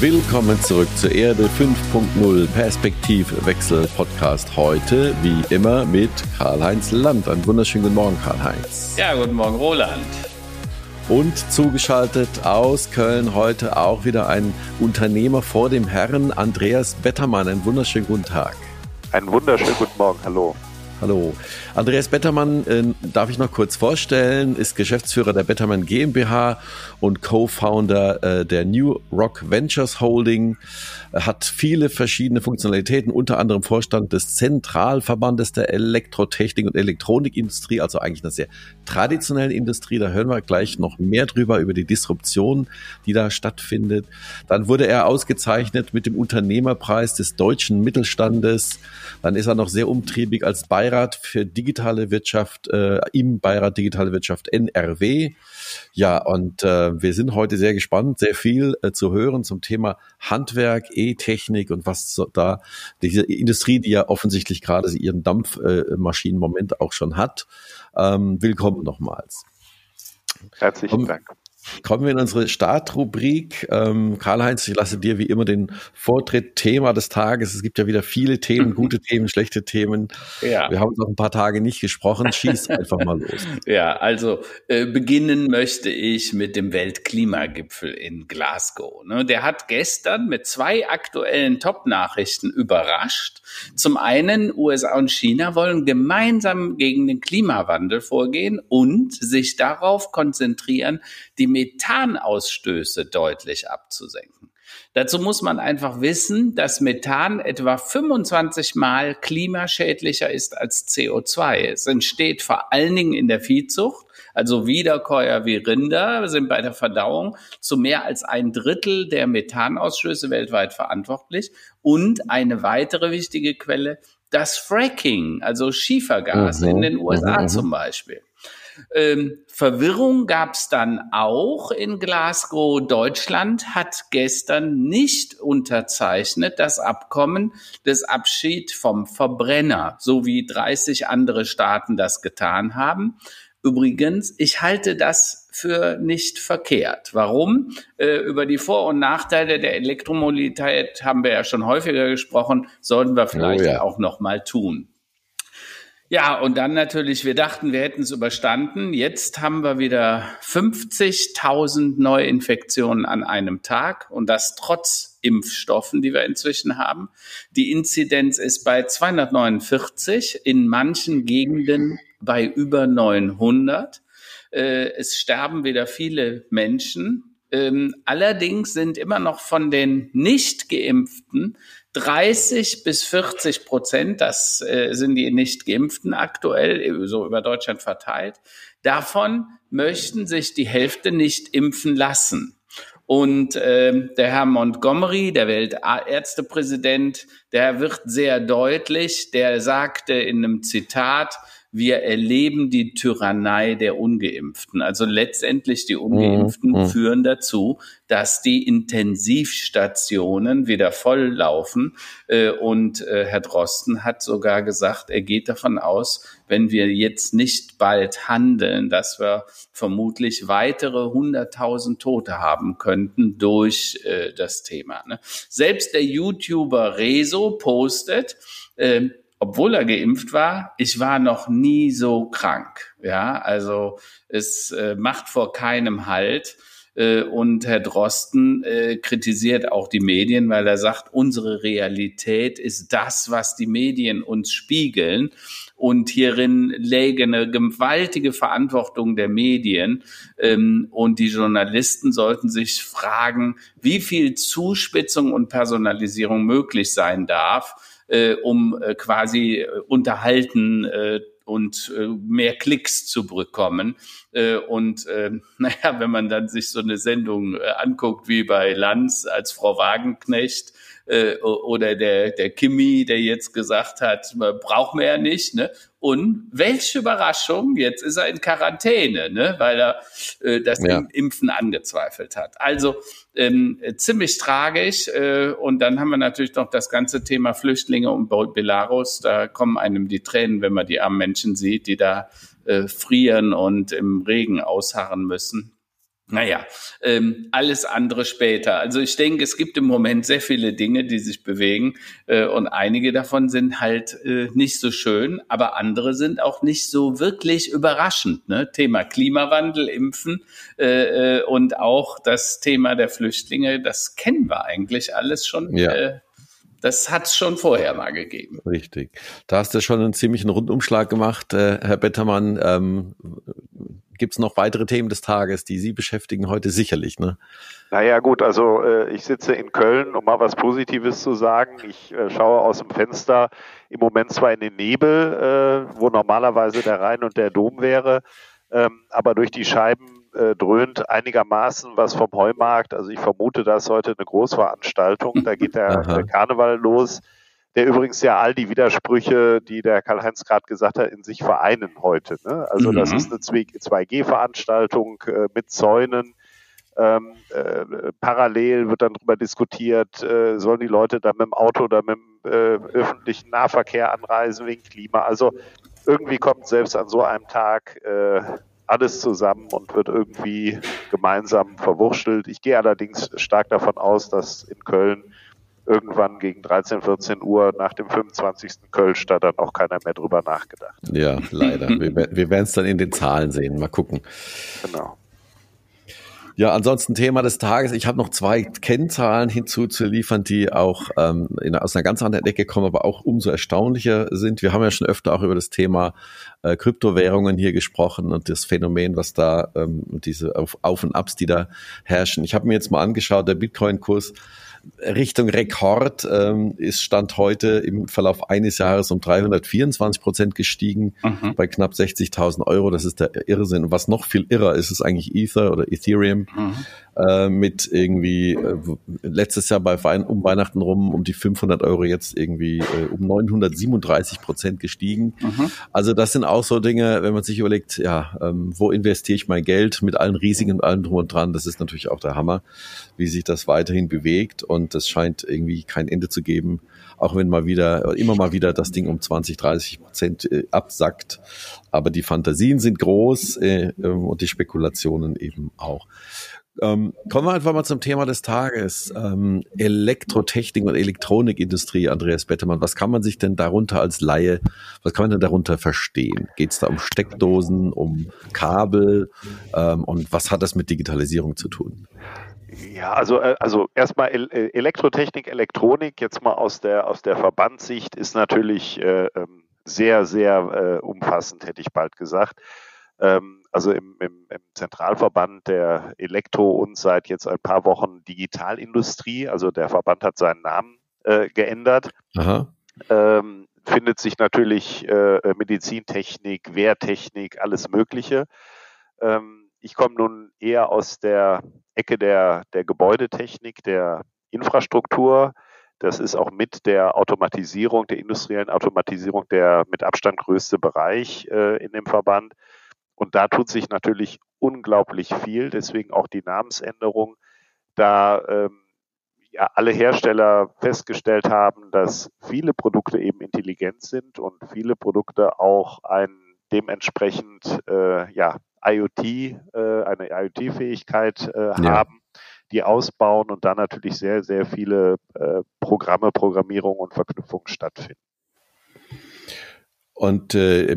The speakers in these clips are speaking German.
Willkommen zurück zur Erde 5.0 Perspektivwechsel Podcast. Heute, wie immer, mit Karl-Heinz Land. Einen wunderschönen guten Morgen, Karl-Heinz. Ja, guten Morgen, Roland. Und zugeschaltet aus Köln heute auch wieder ein Unternehmer vor dem Herrn, Andreas Bettermann. Einen wunderschönen guten Tag. Einen wunderschönen guten Morgen. Hallo. Hallo. Andreas Bettermann, äh, darf ich noch kurz vorstellen, ist Geschäftsführer der Bettermann GmbH und Co-Founder äh, der New Rock Ventures Holding, hat viele verschiedene Funktionalitäten, unter anderem Vorstand des Zentralverbandes der Elektrotechnik und Elektronikindustrie, also eigentlich einer sehr traditionellen Industrie. Da hören wir gleich noch mehr drüber, über die Disruption, die da stattfindet. Dann wurde er ausgezeichnet mit dem Unternehmerpreis des deutschen Mittelstandes. Dann ist er noch sehr umtriebig als Beirat Beirat für digitale Wirtschaft, äh, im Beirat Digitale Wirtschaft NRW. Ja, und äh, wir sind heute sehr gespannt, sehr viel äh, zu hören zum Thema Handwerk, E-Technik und was so da diese Industrie, die ja offensichtlich gerade ihren Dampfmaschinenmoment äh, auch schon hat. Ähm, willkommen nochmals. Herzlichen Dank. Kommen wir in unsere Startrubrik. Ähm, Karl-Heinz, ich lasse dir wie immer den Vortritt. Thema des Tages. Es gibt ja wieder viele Themen, gute Themen, schlechte Themen. Ja. Wir haben uns noch ein paar Tage nicht gesprochen. Schieß einfach mal los. Ja, also äh, beginnen möchte ich mit dem Weltklimagipfel in Glasgow. Ne? Der hat gestern mit zwei aktuellen Top-Nachrichten überrascht. Zum einen, USA und China wollen gemeinsam gegen den Klimawandel vorgehen und sich darauf konzentrieren, die Methanausstöße deutlich abzusenken. Dazu muss man einfach wissen, dass Methan etwa 25 Mal klimaschädlicher ist als CO2. Es entsteht vor allen Dingen in der Viehzucht, also Wiederkäuer wie Rinder sind bei der Verdauung zu mehr als ein Drittel der Methanausstöße weltweit verantwortlich. Und eine weitere wichtige Quelle, das Fracking, also Schiefergas mhm. in den USA mhm. zum Beispiel. Ähm, Verwirrung gab es dann auch in Glasgow. Deutschland hat gestern nicht unterzeichnet das Abkommen des Abschied vom Verbrenner, so wie 30 andere Staaten das getan haben. Übrigens, ich halte das für nicht verkehrt. Warum? Äh, über die Vor- und Nachteile der Elektromobilität haben wir ja schon häufiger gesprochen, sollten wir vielleicht oh ja. auch noch mal tun. Ja, und dann natürlich, wir dachten, wir hätten es überstanden. Jetzt haben wir wieder 50.000 Neuinfektionen an einem Tag und das trotz Impfstoffen, die wir inzwischen haben. Die Inzidenz ist bei 249, in manchen Gegenden bei über 900. Äh, es sterben wieder viele Menschen. Ähm, allerdings sind immer noch von den nicht geimpften 30 bis 40 Prozent, das äh, sind die nicht geimpften aktuell, so über Deutschland verteilt. Davon möchten sich die Hälfte nicht impfen lassen. Und äh, der Herr Montgomery, der Weltärztepräsident, der wird sehr deutlich, der sagte in einem Zitat, wir erleben die Tyrannei der Ungeimpften. Also letztendlich die Ungeimpften mhm. führen dazu, dass die Intensivstationen wieder volllaufen. Äh, und äh, Herr Drosten hat sogar gesagt, er geht davon aus, wenn wir jetzt nicht bald handeln, dass wir vermutlich weitere 100.000 Tote haben könnten durch äh, das Thema. Ne? Selbst der YouTuber Rezo postet, obwohl er geimpft war, ich war noch nie so krank. Ja, also es äh, macht vor keinem Halt. Äh, und Herr Drosten äh, kritisiert auch die Medien, weil er sagt, unsere Realität ist das, was die Medien uns spiegeln. Und hierin läge eine gewaltige Verantwortung der Medien. Ähm, und die Journalisten sollten sich fragen, wie viel Zuspitzung und Personalisierung möglich sein darf äh, um äh, quasi äh, unterhalten äh, und äh, mehr Klicks zu bekommen. Äh, und äh, naja, wenn man dann sich so eine Sendung äh, anguckt wie bei Lanz als Frau Wagenknecht, äh, oder der, der Kimi, der jetzt gesagt hat, braucht man ja nicht. Ne? Und welche Überraschung, jetzt ist er in Quarantäne, ne? weil er äh, das ja. Impfen angezweifelt hat. Also ähm, ziemlich tragisch. Äh, und dann haben wir natürlich noch das ganze Thema Flüchtlinge und Belarus. Da kommen einem die Tränen, wenn man die armen Menschen sieht, die da äh, frieren und im Regen ausharren müssen. Naja, ähm, alles andere später. Also ich denke, es gibt im Moment sehr viele Dinge, die sich bewegen äh, und einige davon sind halt äh, nicht so schön, aber andere sind auch nicht so wirklich überraschend. Ne? Thema Klimawandel, Impfen äh, äh, und auch das Thema der Flüchtlinge, das kennen wir eigentlich alles schon. Ja. Äh, das hat es schon vorher mal gegeben. Richtig. Da hast du schon einen ziemlichen Rundumschlag gemacht, äh, Herr Bettermann. Ähm, Gibt es noch weitere Themen des Tages, die Sie beschäftigen heute sicherlich? Ne? Naja gut, also äh, ich sitze in Köln, um mal was Positives zu sagen. Ich äh, schaue aus dem Fenster im Moment zwar in den Nebel, äh, wo normalerweise der Rhein und der Dom wäre, ähm, aber durch die Scheiben äh, dröhnt einigermaßen was vom Heumarkt. Also ich vermute, da ist heute eine Großveranstaltung. Da geht der, der Karneval los der übrigens ja all die Widersprüche, die der Karl-Heinz gerade gesagt hat, in sich vereinen heute. Ne? Also mhm. das ist eine 2G-Veranstaltung äh, mit Zäunen. Ähm, äh, parallel wird dann darüber diskutiert, äh, sollen die Leute da mit dem Auto oder mit dem äh, öffentlichen Nahverkehr anreisen wegen Klima. Also irgendwie kommt selbst an so einem Tag äh, alles zusammen und wird irgendwie gemeinsam verwurschtelt. Ich gehe allerdings stark davon aus, dass in Köln irgendwann gegen 13, 14 Uhr nach dem 25. Kölsch da dann auch keiner mehr drüber nachgedacht. Ja, leider. wir, wir werden es dann in den Zahlen sehen. Mal gucken. Genau. Ja, ansonsten Thema des Tages. Ich habe noch zwei Kennzahlen hinzuzuliefern, die auch ähm, in, aus einer ganz anderen Ecke kommen, aber auch umso erstaunlicher sind. Wir haben ja schon öfter auch über das Thema äh, Kryptowährungen hier gesprochen und das Phänomen, was da, ähm, diese Auf-, Auf und Abs, die da herrschen. Ich habe mir jetzt mal angeschaut, der Bitcoin-Kurs Richtung Rekord ähm, ist Stand heute im Verlauf eines Jahres um 324 Prozent gestiegen mhm. bei knapp 60.000 Euro. Das ist der Irrsinn. Und was noch viel irrer ist, ist eigentlich Ether oder Ethereum. Mhm äh, mit irgendwie äh, letztes Jahr bei Wein, um Weihnachten rum um die 500 Euro jetzt irgendwie äh, um 937 Prozent gestiegen. Mhm. Also das sind auch so Dinge, wenn man sich überlegt, ja, ähm, wo investiere ich mein Geld mit allen Risiken und allem drum und dran, das ist natürlich auch der Hammer, wie sich das weiterhin bewegt und es scheint irgendwie kein Ende zu geben, auch wenn mal wieder, immer mal wieder das Ding um 20, 30 Prozent äh, absackt. Aber die Fantasien sind groß äh, ähm, und die Spekulationen eben auch. Ähm, kommen wir einfach mal zum Thema des Tages. Ähm, Elektrotechnik und Elektronikindustrie, Andreas Bettemann. Was kann man sich denn darunter als Laie, was kann man denn darunter verstehen? Geht es da um Steckdosen, um Kabel ähm, und was hat das mit Digitalisierung zu tun? Ja, also, äh, also erstmal äh, Elektrotechnik, Elektronik, jetzt mal aus der, aus der Verbandssicht, ist natürlich äh, ähm, sehr, sehr äh, umfassend, hätte ich bald gesagt. Ähm, also im, im, im Zentralverband der Elektro und seit jetzt ein paar Wochen Digitalindustrie. Also der Verband hat seinen Namen äh, geändert. Ähm, findet sich natürlich äh, Medizintechnik, Wehrtechnik, alles Mögliche. Ähm, ich komme nun eher aus der Ecke der, der Gebäudetechnik, der Infrastruktur. Das ist auch mit der Automatisierung, der industriellen Automatisierung der mit Abstand größte Bereich äh, in dem Verband. Und da tut sich natürlich unglaublich viel, deswegen auch die Namensänderung, da ähm, ja, alle Hersteller festgestellt haben, dass viele Produkte eben intelligent sind und viele Produkte auch ein dementsprechend äh, ja, IoT, äh, eine IoT-Fähigkeit äh, ja. haben, die ausbauen und da natürlich sehr, sehr viele äh, Programme, Programmierung und Verknüpfungen stattfinden. Und äh,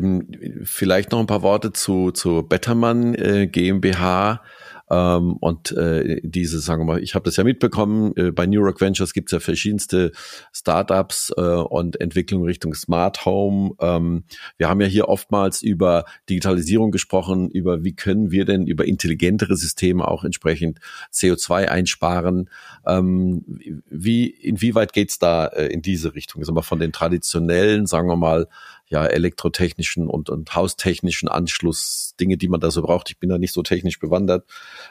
vielleicht noch ein paar Worte zu, zu Bettermann äh, GmbH. Ähm, und äh, diese, sagen wir mal, ich habe das ja mitbekommen, äh, bei New Rock Ventures gibt es ja verschiedenste Startups äh, und Entwicklungen Richtung Smart Home. Ähm, wir haben ja hier oftmals über Digitalisierung gesprochen, über wie können wir denn über intelligentere Systeme auch entsprechend CO2 einsparen. Ähm, wie, inwieweit geht's da äh, in diese Richtung? Sagen wir von den traditionellen, sagen wir mal, ja, elektrotechnischen und, und haustechnischen Anschluss, Dinge, die man da so braucht. Ich bin da nicht so technisch bewandert.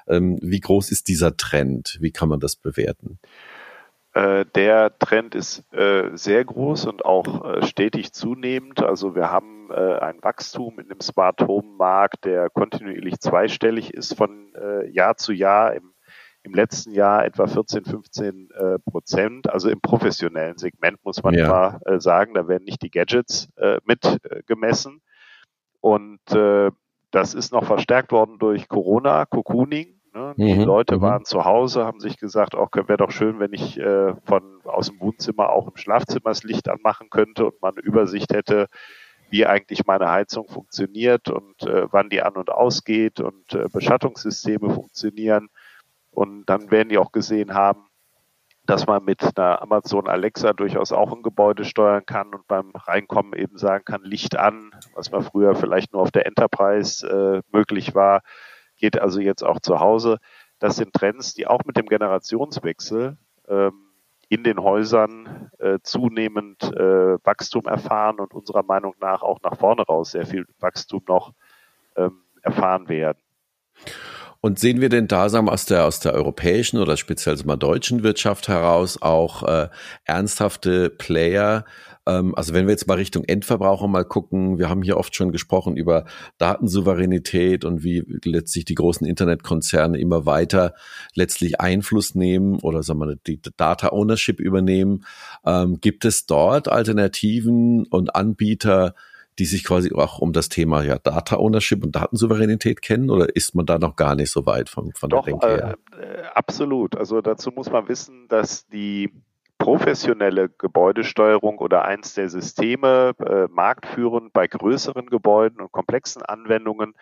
Ähm, wie groß ist dieser Trend? Wie kann man das bewerten? Äh, der Trend ist äh, sehr groß und auch äh, stetig zunehmend. Also wir haben äh, ein Wachstum in dem Smart Home Markt, der kontinuierlich zweistellig ist von äh, Jahr zu Jahr. Im, Im, letzten Jahr etwa 14, 15 äh, Prozent. Also im professionellen Segment muss man ja. mal sagen, da werden nicht die Gadgets mit gemessen. Und das ist noch verstärkt worden durch Corona, Cocooning. Ne? Die mhm. Leute mhm. waren zu Hause, haben sich gesagt, auch wäre doch schön, wenn ich äh, von aus dem Wohnzimmer auch im Schlafzimmer das Licht anmachen könnte und man eine Übersicht hätte, wie eigentlich meine Heizung funktioniert und äh, wann die an und ausgeht und äh, Beschattungssysteme funktionieren. Und dann werden die auch gesehen haben, dass man mit einer Amazon Alexa durchaus auch ein Gebäude steuern kann und beim Reinkommen eben sagen kann, Licht an, was man früher vielleicht nur auf der Enterprise äh, möglich war geht also jetzt auch zu Hause. Das sind Trends, die auch mit dem Generationswechsel ähm, in den Häusern äh, zunehmend äh, Wachstum erfahren und unserer Meinung nach auch nach vorne raus sehr viel Wachstum noch ähm, erfahren werden. Und sehen wir denn da sagen wir, aus der aus der europäischen oder speziell mal deutschen Wirtschaft heraus auch äh, ernsthafte Player, ähm, also wenn wir jetzt mal Richtung Endverbraucher mal gucken, wir haben hier oft schon gesprochen über Datensouveränität und wie letztlich die großen Internetkonzerne immer weiter letztlich Einfluss nehmen oder sagen wir die Data Ownership übernehmen. Ähm, gibt es dort Alternativen und Anbieter, die sich quasi auch um das Thema ja, Data Ownership und Datensouveränität kennen oder ist man da noch gar nicht so weit von, von Doch, der Denke her? Äh, absolut. Also dazu muss man wissen, dass die professionelle Gebäudesteuerung oder eins der Systeme äh, marktführend bei größeren Gebäuden und komplexen Anwendungen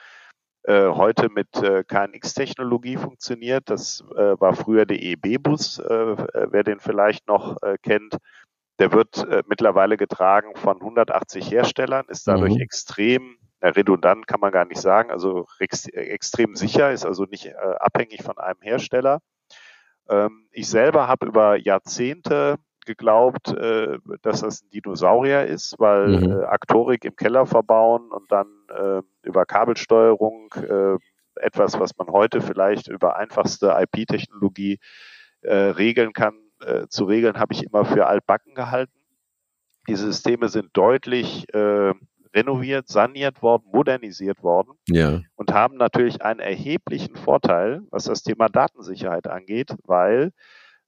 äh, heute mit äh, KNX-Technologie funktioniert. Das äh, war früher der EB-Bus, äh, wer den vielleicht noch äh, kennt. Der wird äh, mittlerweile getragen von 180 Herstellern, ist dadurch mhm. extrem na, redundant, kann man gar nicht sagen, also ex extrem sicher, ist also nicht äh, abhängig von einem Hersteller. Ähm, ich selber habe über Jahrzehnte geglaubt, äh, dass das ein Dinosaurier ist, weil mhm. äh, Aktorik im Keller verbauen und dann äh, über Kabelsteuerung äh, etwas, was man heute vielleicht über einfachste IP-Technologie äh, regeln kann, äh, zu regeln, habe ich immer für altbacken gehalten. Diese Systeme sind deutlich äh, renoviert, saniert worden, modernisiert worden ja. und haben natürlich einen erheblichen Vorteil, was das Thema Datensicherheit angeht, weil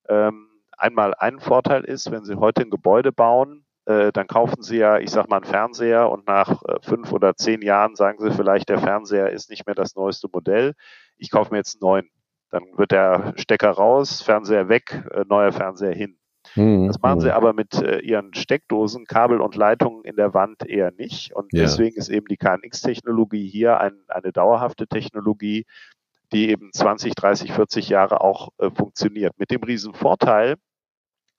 ähm, einmal ein Vorteil ist, wenn Sie heute ein Gebäude bauen, äh, dann kaufen Sie ja, ich sag mal, einen Fernseher und nach äh, fünf oder zehn Jahren sagen Sie vielleicht, der Fernseher ist nicht mehr das neueste Modell. Ich kaufe mir jetzt einen neuen. Dann wird der Stecker raus, Fernseher weg, äh, neuer Fernseher hin. Mhm. Das machen sie aber mit äh, ihren Steckdosen, Kabel und Leitungen in der Wand eher nicht. Und ja. deswegen ist eben die KNX-Technologie hier ein, eine dauerhafte Technologie, die eben 20, 30, 40 Jahre auch äh, funktioniert. Mit dem riesen Vorteil,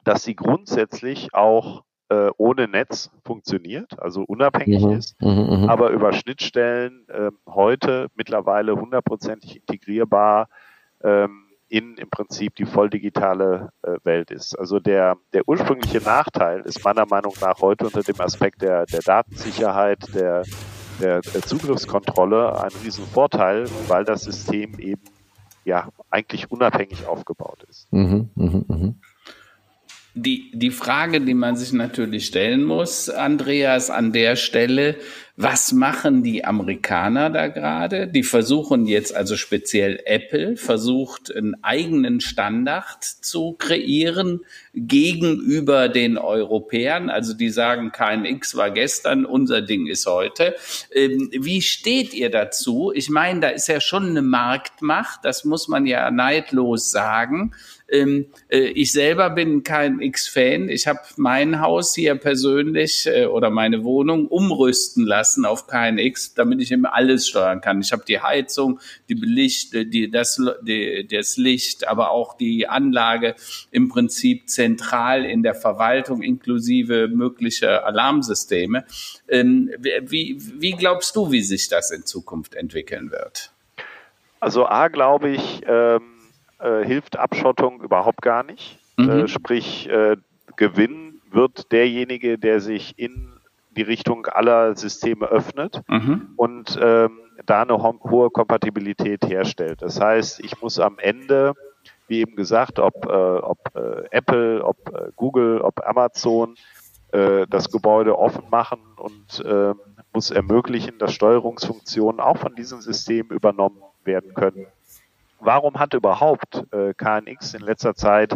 dass sie grundsätzlich auch äh, ohne Netz funktioniert, also unabhängig mhm, ist, mhm, mhm. aber über Schnittstellen äh, heute mittlerweile hundertprozentig integrierbar ähm, in im Prinzip die voll digitale äh, Welt ist. Also der, der ursprüngliche Nachteil ist meiner Meinung nach heute unter dem Aspekt der, der Datensicherheit, der, der, der Zugriffskontrolle ein Riesenvorteil, weil das System eben ja eigentlich unabhängig aufgebaut ist. Mhm, mh, mh. Die, die Frage, die man sich natürlich stellen muss, Andreas, an der Stelle, was machen die Amerikaner da gerade? Die versuchen jetzt, also speziell Apple, versucht einen eigenen Standard zu kreieren gegenüber den Europäern. Also die sagen, kein X war gestern, unser Ding ist heute. Ähm, wie steht ihr dazu? Ich meine, da ist ja schon eine Marktmacht, das muss man ja neidlos sagen. Ähm, äh, ich selber bin kein X-Fan. Ich habe mein Haus hier persönlich äh, oder meine Wohnung umrüsten lassen auf KNX, damit ich immer alles steuern kann. Ich habe die Heizung, die Belicht, die, das, die, das Licht, aber auch die Anlage im Prinzip zentral in der Verwaltung inklusive möglicher Alarmsysteme. Ähm, wie, wie glaubst du, wie sich das in Zukunft entwickeln wird? Also A, glaube ich, ähm äh, hilft Abschottung überhaupt gar nicht. Mhm. Äh, sprich, äh, Gewinn wird derjenige, der sich in die Richtung aller Systeme öffnet mhm. und ähm, da eine ho hohe Kompatibilität herstellt. Das heißt, ich muss am Ende wie eben gesagt, ob, äh, ob äh, Apple, ob äh, Google, ob Amazon äh, das Gebäude offen machen und äh, muss ermöglichen, dass Steuerungsfunktionen auch von diesem System übernommen werden können. Warum hat überhaupt äh, KNX in letzter Zeit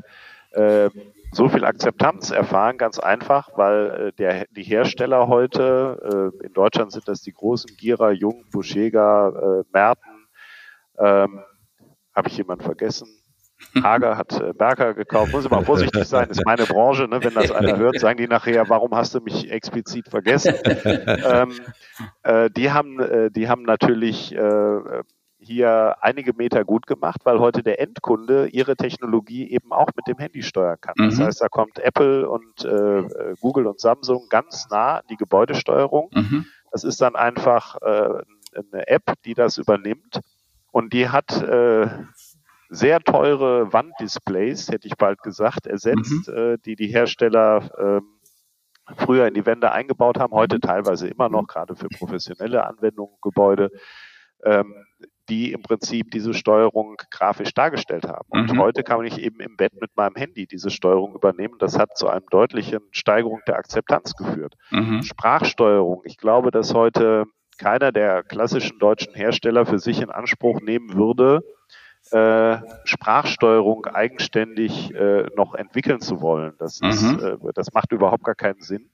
äh, so viel Akzeptanz erfahren? Ganz einfach, weil äh, der, die Hersteller heute, äh, in Deutschland sind das die großen Gira, Jung, Buschega, äh, Merten, ähm, habe ich jemanden vergessen? Hager hat äh, Berger gekauft. Muss ich mal vorsichtig sein, ist meine Branche. Ne? Wenn das einer hört, sagen die nachher, warum hast du mich explizit vergessen? ähm, äh, die haben, äh, die haben natürlich äh, hier einige Meter gut gemacht, weil heute der Endkunde ihre Technologie eben auch mit dem Handy steuern kann. Mhm. Das heißt, da kommt Apple und äh, Google und Samsung ganz nah an die Gebäudesteuerung. Mhm. Das ist dann einfach äh, eine App, die das übernimmt und die hat äh, sehr teure Wanddisplays, hätte ich bald gesagt, ersetzt, mhm. äh, die die Hersteller äh, früher in die Wände eingebaut haben, heute mhm. teilweise immer noch, gerade für professionelle Anwendungen, Gebäude, ähm, die im Prinzip diese Steuerung grafisch dargestellt haben. Und mhm. heute kann ich eben im Bett mit meinem Handy diese Steuerung übernehmen. Das hat zu einem deutlichen Steigerung der Akzeptanz geführt. Mhm. Sprachsteuerung. Ich glaube, dass heute keiner der klassischen deutschen Hersteller für sich in Anspruch nehmen würde, äh, Sprachsteuerung eigenständig äh, noch entwickeln zu wollen. Das, ist, mhm. äh, das macht überhaupt gar keinen Sinn.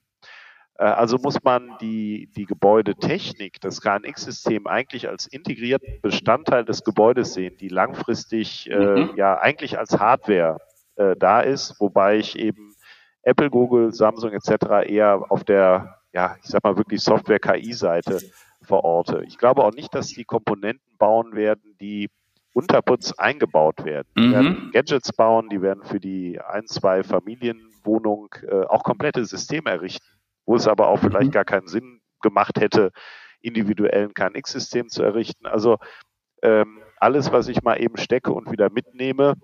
Äh, also muss man die, die Gebäudetechnik, das KNX-System eigentlich als integrierten Bestandteil des Gebäudes sehen, die langfristig äh, mhm. ja eigentlich als Hardware äh, da ist, wobei ich eben Apple, Google, Samsung etc. eher auf der, ja, ich sag mal wirklich Software-KI-Seite verorte. Ich glaube auch nicht, dass die Komponenten bauen werden, die Unterputz eingebaut werden. Die mhm. werden Gadgets bauen, die werden für die ein, zwei Familienwohnung äh, auch komplette Systeme errichten, wo es aber auch vielleicht mhm. gar keinen Sinn gemacht hätte, individuellen KNX-System zu errichten. Also ähm, alles, was ich mal eben stecke und wieder mitnehme,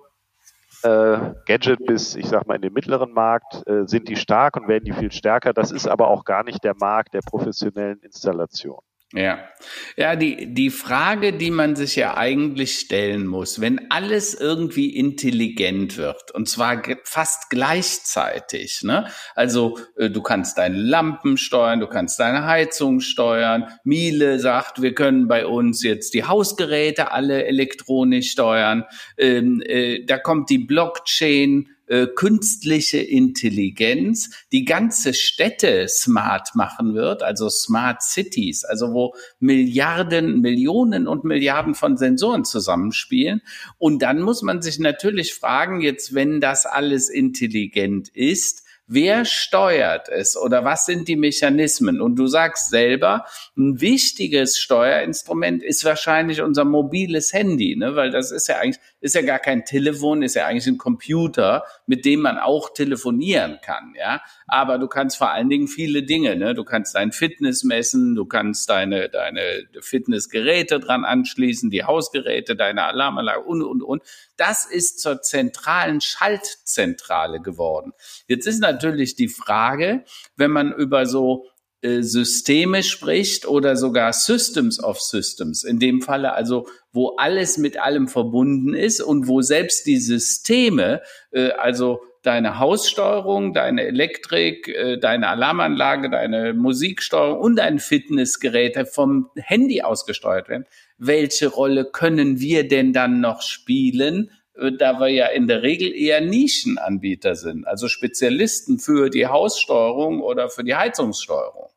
äh, Gadget bis, ich sag mal, in den mittleren Markt, äh, sind die stark und werden die viel stärker. Das ist aber auch gar nicht der Markt der professionellen Installation. Ja, ja, die, die Frage, die man sich ja eigentlich stellen muss, wenn alles irgendwie intelligent wird, und zwar fast gleichzeitig, ne? Also, äh, du kannst deine Lampen steuern, du kannst deine Heizung steuern. Miele sagt, wir können bei uns jetzt die Hausgeräte alle elektronisch steuern. Ähm, äh, da kommt die Blockchain äh, künstliche Intelligenz die ganze Städte smart machen wird, also Smart Cities, also wo Milliarden, Millionen und Milliarden von Sensoren zusammenspielen. Und dann muss man sich natürlich fragen, jetzt wenn das alles intelligent ist, Wer steuert es oder was sind die Mechanismen? Und du sagst selber, ein wichtiges Steuerinstrument ist wahrscheinlich unser mobiles Handy, ne? weil das ist ja eigentlich, ist ja gar kein Telefon, ist ja eigentlich ein Computer, mit dem man auch telefonieren kann, ja. Aber du kannst vor allen Dingen viele Dinge, ne? Du kannst dein Fitness messen, du kannst deine, deine Fitnessgeräte dran anschließen, die Hausgeräte, deine Alarmanlage und, und, und. Das ist zur zentralen Schaltzentrale geworden. Jetzt ist natürlich die Frage, wenn man über so Systeme spricht oder sogar Systems of Systems, in dem Falle also, wo alles mit allem verbunden ist und wo selbst die Systeme, äh, also deine Haussteuerung, deine Elektrik, äh, deine Alarmanlage, deine Musiksteuerung und dein Fitnessgerät vom Handy ausgesteuert werden. Welche Rolle können wir denn dann noch spielen? Äh, da wir ja in der Regel eher Nischenanbieter sind, also Spezialisten für die Haussteuerung oder für die Heizungssteuerung.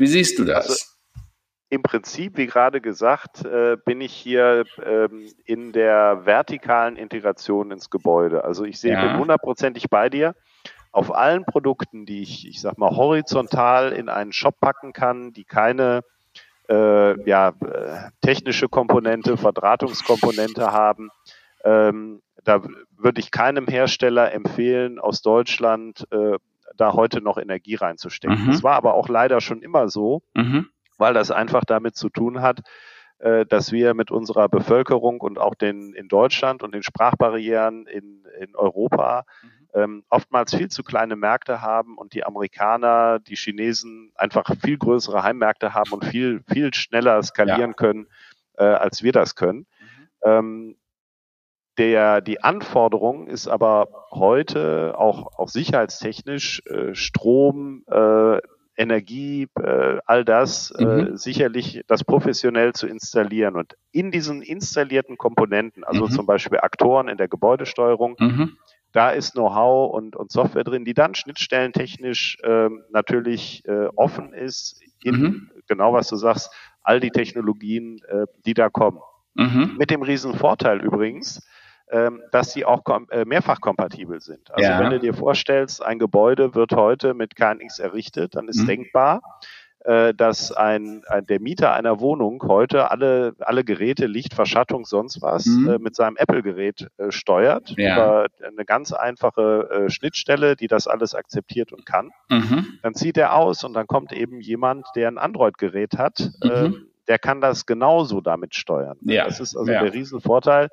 Wie siehst du das? Also im Prinzip, wie gerade gesagt, äh, bin ich hier ähm, in der vertikalen Integration ins Gebäude. Also ich sehe, ja. bin hundertprozentig bei dir. Auf allen Produkten, die ich, ich sag mal, horizontal in einen Shop packen kann, die keine äh, ja, äh, technische Komponente, Verdrahtungskomponente haben, ähm, da würde ich keinem Hersteller empfehlen, aus Deutschland äh, da heute noch Energie reinzustecken. Mhm. Das war aber auch leider schon immer so. Mhm weil das einfach damit zu tun hat, äh, dass wir mit unserer Bevölkerung und auch den in Deutschland und den Sprachbarrieren in, in Europa mhm. ähm, oftmals viel zu kleine Märkte haben und die Amerikaner, die Chinesen einfach viel größere Heimmärkte haben und viel, viel schneller skalieren ja. können, äh, als wir das können. Mhm. Ähm, der, die Anforderung ist aber heute auch, auch sicherheitstechnisch äh, Strom, äh, Energie, äh, all das äh, mhm. sicherlich das professionell zu installieren. Und in diesen installierten Komponenten, also mhm. zum Beispiel Aktoren in der Gebäudesteuerung, mhm. da ist Know-how und, und Software drin, die dann schnittstellentechnisch äh, natürlich äh, offen ist, in mhm. genau was du sagst, all die Technologien, äh, die da kommen. Mhm. Mit dem riesen Vorteil übrigens, ähm, dass sie auch äh, mehrfach kompatibel sind. Also ja. wenn du dir vorstellst, ein Gebäude wird heute mit KNX errichtet, dann ist mhm. denkbar, äh, dass ein, ein, der Mieter einer Wohnung heute alle, alle Geräte, Licht, Verschattung, sonst was mhm. äh, mit seinem Apple-Gerät äh, steuert ja. über eine ganz einfache äh, Schnittstelle, die das alles akzeptiert und kann. Mhm. Dann zieht er aus und dann kommt eben jemand, der ein Android-Gerät hat, mhm. Ähm, der kann das genauso damit steuern. Ja. Das ist also ja. der Riesenvorteil.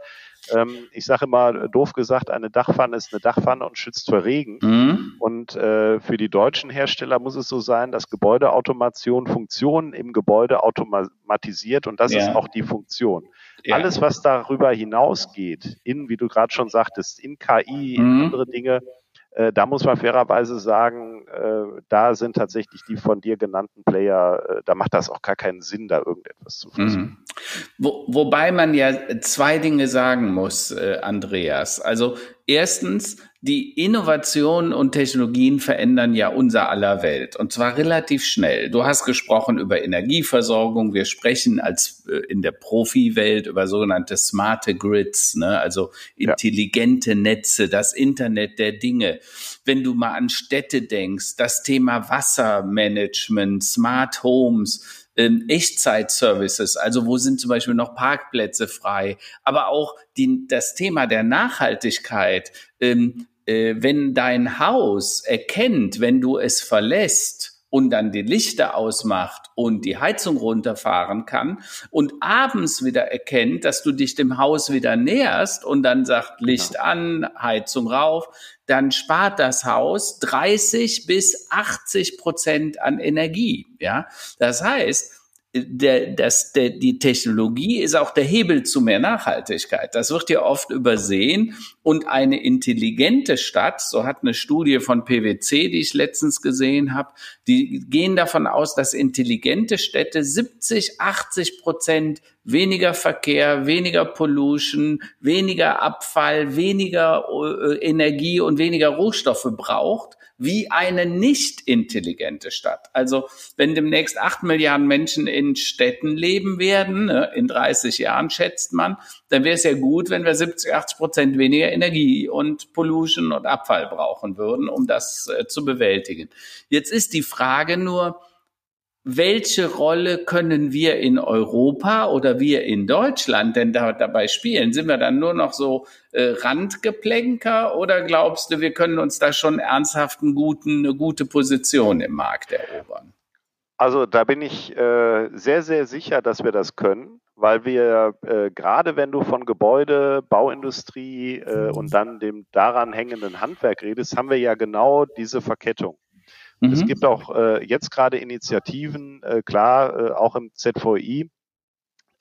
Ähm, ich sage immer, doof gesagt, eine Dachpfanne ist eine Dachpfanne und schützt vor Regen. Mhm. Und äh, für die deutschen Hersteller muss es so sein, dass Gebäudeautomation Funktionen im Gebäude automatisiert und das ja. ist auch die Funktion. Ja. Alles, was darüber hinausgeht, in, wie du gerade schon sagtest, in KI, in mhm. andere Dinge, äh, da muss man fairerweise sagen, äh, da sind tatsächlich die von dir genannten Player, äh, da macht das auch gar keinen Sinn, da irgendetwas zu versuchen. Mhm. Wo, wobei man ja zwei Dinge sagen muss, äh, Andreas. Also erstens, die Innovationen und Technologien verändern ja unser aller Welt und zwar relativ schnell. Du hast gesprochen über Energieversorgung. Wir sprechen als äh, in der Profi-Welt über sogenannte smarte Grids, ne? also intelligente ja. Netze, das Internet der Dinge. Wenn du mal an Städte denkst, das Thema Wassermanagement, Smart Homes, ähm, Echtzeit-Services, also wo sind zum Beispiel noch Parkplätze frei, aber auch die, das Thema der Nachhaltigkeit, ähm, äh, wenn dein Haus erkennt, wenn du es verlässt, und dann die Lichter ausmacht und die Heizung runterfahren kann und abends wieder erkennt, dass du dich dem Haus wieder näherst und dann sagt Licht an, Heizung rauf, dann spart das Haus 30 bis 80 Prozent an Energie. Ja, das heißt, der, das, der, die Technologie ist auch der Hebel zu mehr Nachhaltigkeit. Das wird ja oft übersehen. Und eine intelligente Stadt, so hat eine Studie von PwC, die ich letztens gesehen habe, die gehen davon aus, dass intelligente Städte 70, 80 Prozent weniger Verkehr, weniger Pollution, weniger Abfall, weniger äh, Energie und weniger Rohstoffe braucht wie eine nicht intelligente Stadt. Also wenn demnächst acht Milliarden Menschen in Städten leben werden, ne, in 30 Jahren schätzt man, dann wäre es ja gut, wenn wir 70, 80 Prozent weniger Energie und Pollution und Abfall brauchen würden, um das äh, zu bewältigen. Jetzt ist die Frage nur, welche Rolle können wir in Europa oder wir in Deutschland denn da, dabei spielen? Sind wir dann nur noch so äh, Randgeplänker oder glaubst du, wir können uns da schon ernsthaft einen guten, eine gute Position im Markt erobern? Also da bin ich äh, sehr, sehr sicher, dass wir das können, weil wir äh, gerade wenn du von Gebäude, Bauindustrie äh, und dann dem daran hängenden Handwerk redest, haben wir ja genau diese Verkettung. Mhm. Es gibt auch äh, jetzt gerade Initiativen, äh, klar, äh, auch im ZVI,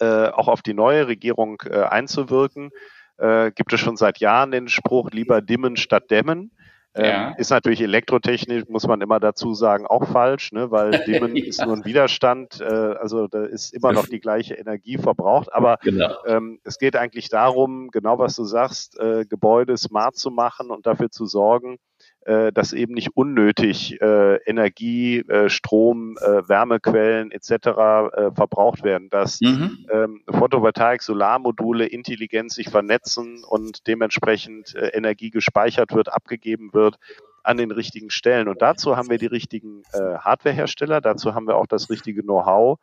äh, auch auf die neue Regierung äh, einzuwirken. Äh, gibt es schon seit Jahren den Spruch, lieber dimmen statt dämmen. Ähm, ja. Ist natürlich elektrotechnisch, muss man immer dazu sagen, auch falsch, ne? weil Dimmen ja. ist nur ein Widerstand, äh, also da ist immer noch die gleiche Energie verbraucht. Aber genau. ähm, es geht eigentlich darum, genau was du sagst, äh, Gebäude smart zu machen und dafür zu sorgen, äh, dass eben nicht unnötig äh, Energie, äh, Strom, äh, Wärmequellen etc. Äh, verbraucht werden, dass mhm. ähm, Photovoltaik, Solarmodule intelligent sich vernetzen und dementsprechend äh, Energie gespeichert wird, abgegeben wird an den richtigen Stellen. Und dazu haben wir die richtigen äh, Hardwarehersteller, dazu haben wir auch das richtige Know-how,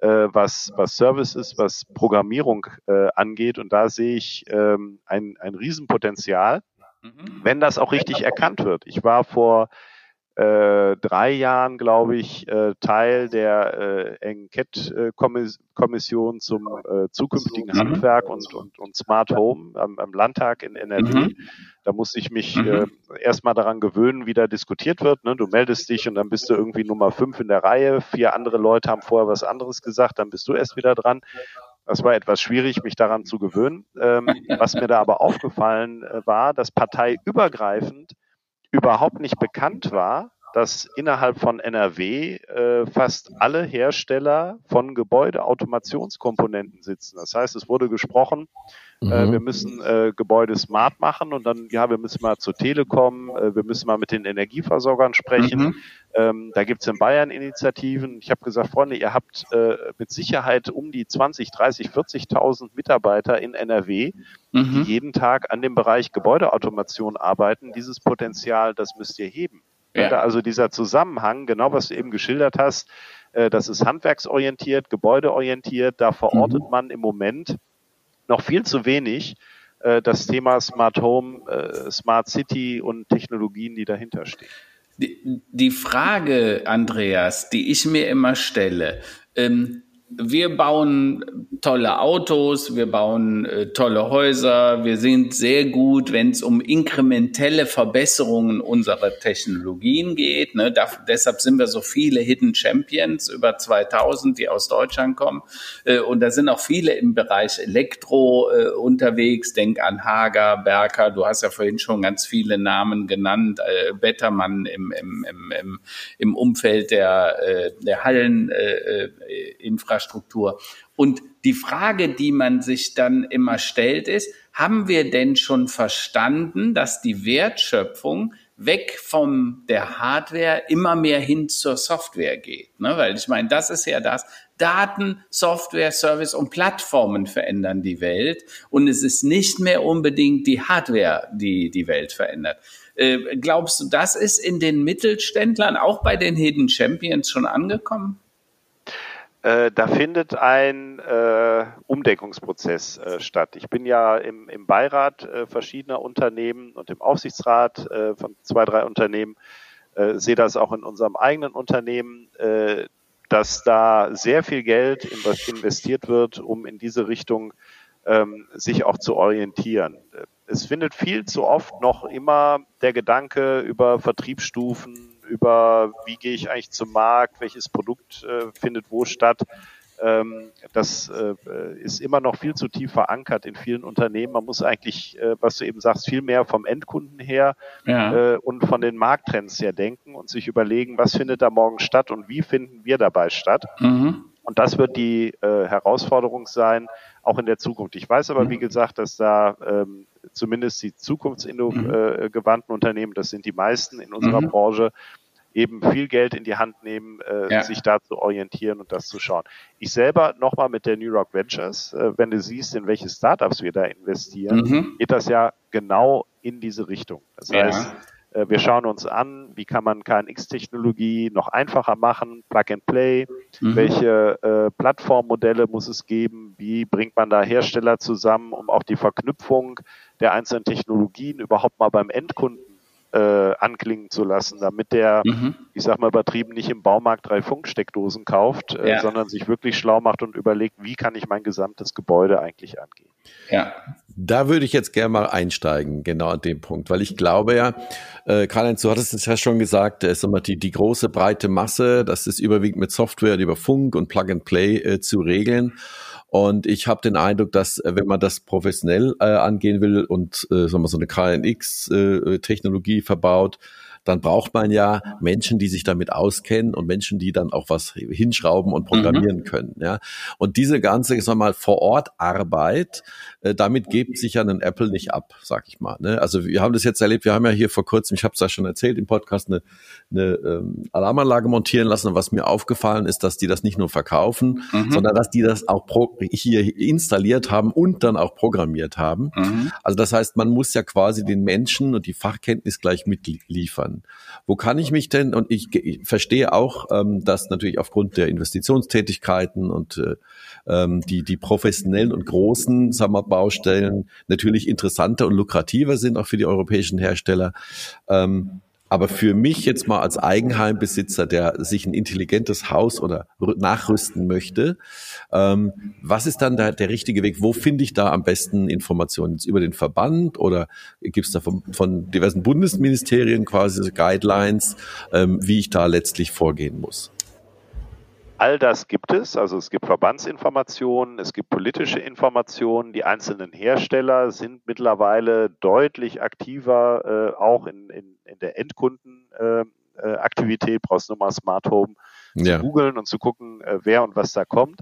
äh, was, was Services, was Programmierung äh, angeht. Und da sehe ich ähm, ein, ein Riesenpotenzial. Mhm. wenn das auch richtig erkannt wird. Ich war vor äh, drei Jahren, glaube ich, äh, Teil der äh, Enquete-Kommission zum äh, zukünftigen mhm. Handwerk und, und, und Smart Home am, am Landtag in NRW. Mhm. Da musste ich mich mhm. äh, erstmal daran gewöhnen, wie da diskutiert wird. Ne? Du meldest dich und dann bist du irgendwie Nummer fünf in der Reihe. Vier andere Leute haben vorher was anderes gesagt, dann bist du erst wieder dran. Das war etwas schwierig, mich daran zu gewöhnen. Ähm, was mir da aber aufgefallen äh, war, dass parteiübergreifend überhaupt nicht bekannt war, dass innerhalb von NRW äh, fast alle Hersteller von Gebäudeautomationskomponenten sitzen. Das heißt, es wurde gesprochen, mhm. äh, wir müssen äh, Gebäude smart machen und dann, ja, wir müssen mal zur Telekom, äh, wir müssen mal mit den Energieversorgern sprechen. Mhm. Ähm, da gibt's in Bayern Initiativen. Ich habe gesagt, Freunde, ihr habt äh, mit Sicherheit um die 20, 30, 40.000 Mitarbeiter in NRW, mhm. die jeden Tag an dem Bereich Gebäudeautomation arbeiten. Dieses Potenzial, das müsst ihr heben. Ja. Also dieser Zusammenhang, genau was du eben geschildert hast, äh, das ist handwerksorientiert, gebäudeorientiert, da verortet mhm. man im Moment noch viel zu wenig äh, das Thema Smart Home, äh, Smart City und Technologien, die dahinter stehen. Die, die Frage, Andreas, die ich mir immer stelle, ähm, wir bauen tolle Autos, wir bauen äh, tolle Häuser, wir sind sehr gut, wenn es um inkrementelle Verbesserungen unserer Technologien geht. Ne? Da, deshalb sind wir so viele Hidden Champions, über 2000, die aus Deutschland kommen. Äh, und da sind auch viele im Bereich Elektro äh, unterwegs. Denk an Hager, Berker, du hast ja vorhin schon ganz viele Namen genannt, äh, Bettermann im, im, im, im, Umfeld der, äh, der Halleninfrastruktur. Infrastruktur. Und die Frage, die man sich dann immer stellt, ist, haben wir denn schon verstanden, dass die Wertschöpfung weg von der Hardware immer mehr hin zur Software geht. Ne? Weil ich meine, das ist ja das. Daten, Software, Service und Plattformen verändern die Welt und es ist nicht mehr unbedingt die Hardware, die die Welt verändert. Äh, glaubst du, das ist in den Mittelständlern, auch bei den Hidden Champions schon angekommen? Äh, da findet ein äh, Umdeckungsprozess äh, statt. Ich bin ja im, im Beirat äh, verschiedener Unternehmen und im Aufsichtsrat äh, von zwei, drei Unternehmen, sehe das auch in unserem eigenen Unternehmen, dass da sehr viel Geld investiert wird, um in diese Richtung ähm, sich auch zu orientieren. Es findet viel zu oft noch immer der Gedanke über Vertriebsstufen, über wie gehe ich eigentlich zum Markt, welches Produkt äh, findet wo statt. Ähm, das äh, ist immer noch viel zu tief verankert in vielen Unternehmen. Man muss eigentlich, äh, was du eben sagst, viel mehr vom Endkunden her ja. äh, und von den Markttrends her denken und sich überlegen, was findet da morgen statt und wie finden wir dabei statt. Mhm. Und das wird die äh, Herausforderung sein, auch in der Zukunft. Ich weiß aber, mhm. wie gesagt, dass da ähm, zumindest die zukunftsgewandten mhm. Unternehmen, das sind die meisten in unserer mhm. Branche, eben viel Geld in die Hand nehmen, äh, ja. sich da zu orientieren und das zu schauen. Ich selber nochmal mit der New Rock Ventures, äh, wenn du siehst, in welche Startups wir da investieren, mhm. geht das ja genau in diese Richtung. Das ja. heißt, äh, wir schauen uns an, wie kann man KNX-Technologie noch einfacher machen, Plug and Play, mhm. welche äh, Plattformmodelle muss es geben, wie bringt man da Hersteller zusammen, um auch die Verknüpfung der einzelnen Technologien überhaupt mal beim Endkunden äh, anklingen zu lassen, damit der, mhm. ich sag mal übertrieben, nicht im Baumarkt drei Funksteckdosen kauft, äh, ja. sondern sich wirklich schlau macht und überlegt, wie kann ich mein gesamtes Gebäude eigentlich angehen. Ja. Da würde ich jetzt gerne mal einsteigen, genau an dem Punkt, weil ich glaube ja, äh, Karl-Heinz, du hattest es ja schon gesagt, äh, immer die, die große breite Masse, das ist überwiegend mit Software über Funk und Plug and Play äh, zu regeln. Und ich habe den Eindruck, dass äh, wenn man das professionell äh, angehen will und äh, sagen wir, so eine KNX-Technologie äh, verbaut, dann braucht man ja Menschen, die sich damit auskennen und Menschen, die dann auch was hinschrauben und programmieren mhm. können. Ja. Und diese ganze, ich sag mal, vor Ort Arbeit, äh, damit gibt sich ja ein Apple nicht ab, sag ich mal. Ne? Also wir haben das jetzt erlebt, wir haben ja hier vor kurzem, ich habe es ja schon erzählt im Podcast, eine, eine ähm, Alarmanlage montieren lassen. Und was mir aufgefallen ist, dass die das nicht nur verkaufen, mhm. sondern dass die das auch pro, hier installiert haben und dann auch programmiert haben. Mhm. Also das heißt, man muss ja quasi den Menschen und die Fachkenntnis gleich mitliefern Wo kann ich mich denn, und ich, ich verstehe auch, ähm, dass natürlich aufgrund der Investitionstätigkeiten und äh, ähm, die, die professionellen und großen sagen wir, Baustellen natürlich interessanter und lukrativer sind, auch für die europäischen Hersteller. Ähm, aber für mich jetzt mal als Eigenheimbesitzer, der sich ein intelligentes Haus oder nachrüsten möchte, ähm, was ist dann der, der richtige Weg? Wo finde ich da am besten Informationen? Jetzt über den Verband oder gibt es da von, von, diversen Bundesministerien quasi Guidelines, ähm, wie ich da letztlich vorgehen muss? All das gibt es. Also es gibt Verbandsinformationen, es gibt politische Informationen. Die einzelnen Hersteller sind mittlerweile deutlich aktiver, äh, auch in, in, in der Endkundenaktivität. Äh, Brauchst nur mal Smart Home ja. zu googeln und zu gucken, äh, wer und was da kommt.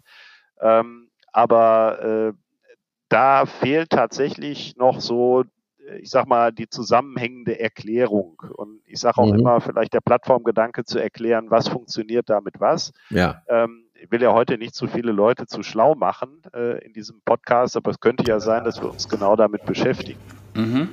Ähm, aber äh, da fehlt tatsächlich noch so ich sag mal, die zusammenhängende Erklärung. Und ich sage auch mhm. immer, vielleicht der Plattformgedanke zu erklären, was funktioniert damit was. Ja. Ähm, ich will ja heute nicht zu viele Leute zu schlau machen äh, in diesem Podcast, aber es könnte ja sein, dass wir uns genau damit beschäftigen. Mhm.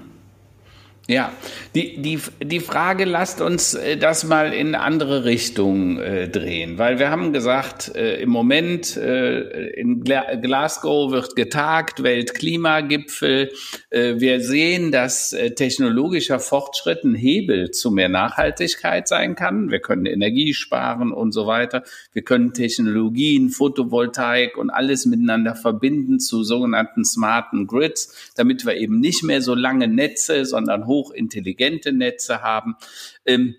Ja, die, die, die Frage, lasst uns äh, das mal in andere Richtungen äh, drehen, weil wir haben gesagt, äh, im Moment äh, in Gla Glasgow wird getagt, Weltklimagipfel. Äh, wir sehen, dass äh, technologischer Fortschritt ein Hebel zu mehr Nachhaltigkeit sein kann. Wir können Energie sparen und so weiter. Wir können Technologien, Photovoltaik und alles miteinander verbinden zu sogenannten smarten Grids, damit wir eben nicht mehr so lange Netze, sondern hochintelligente Netze haben. Ähm,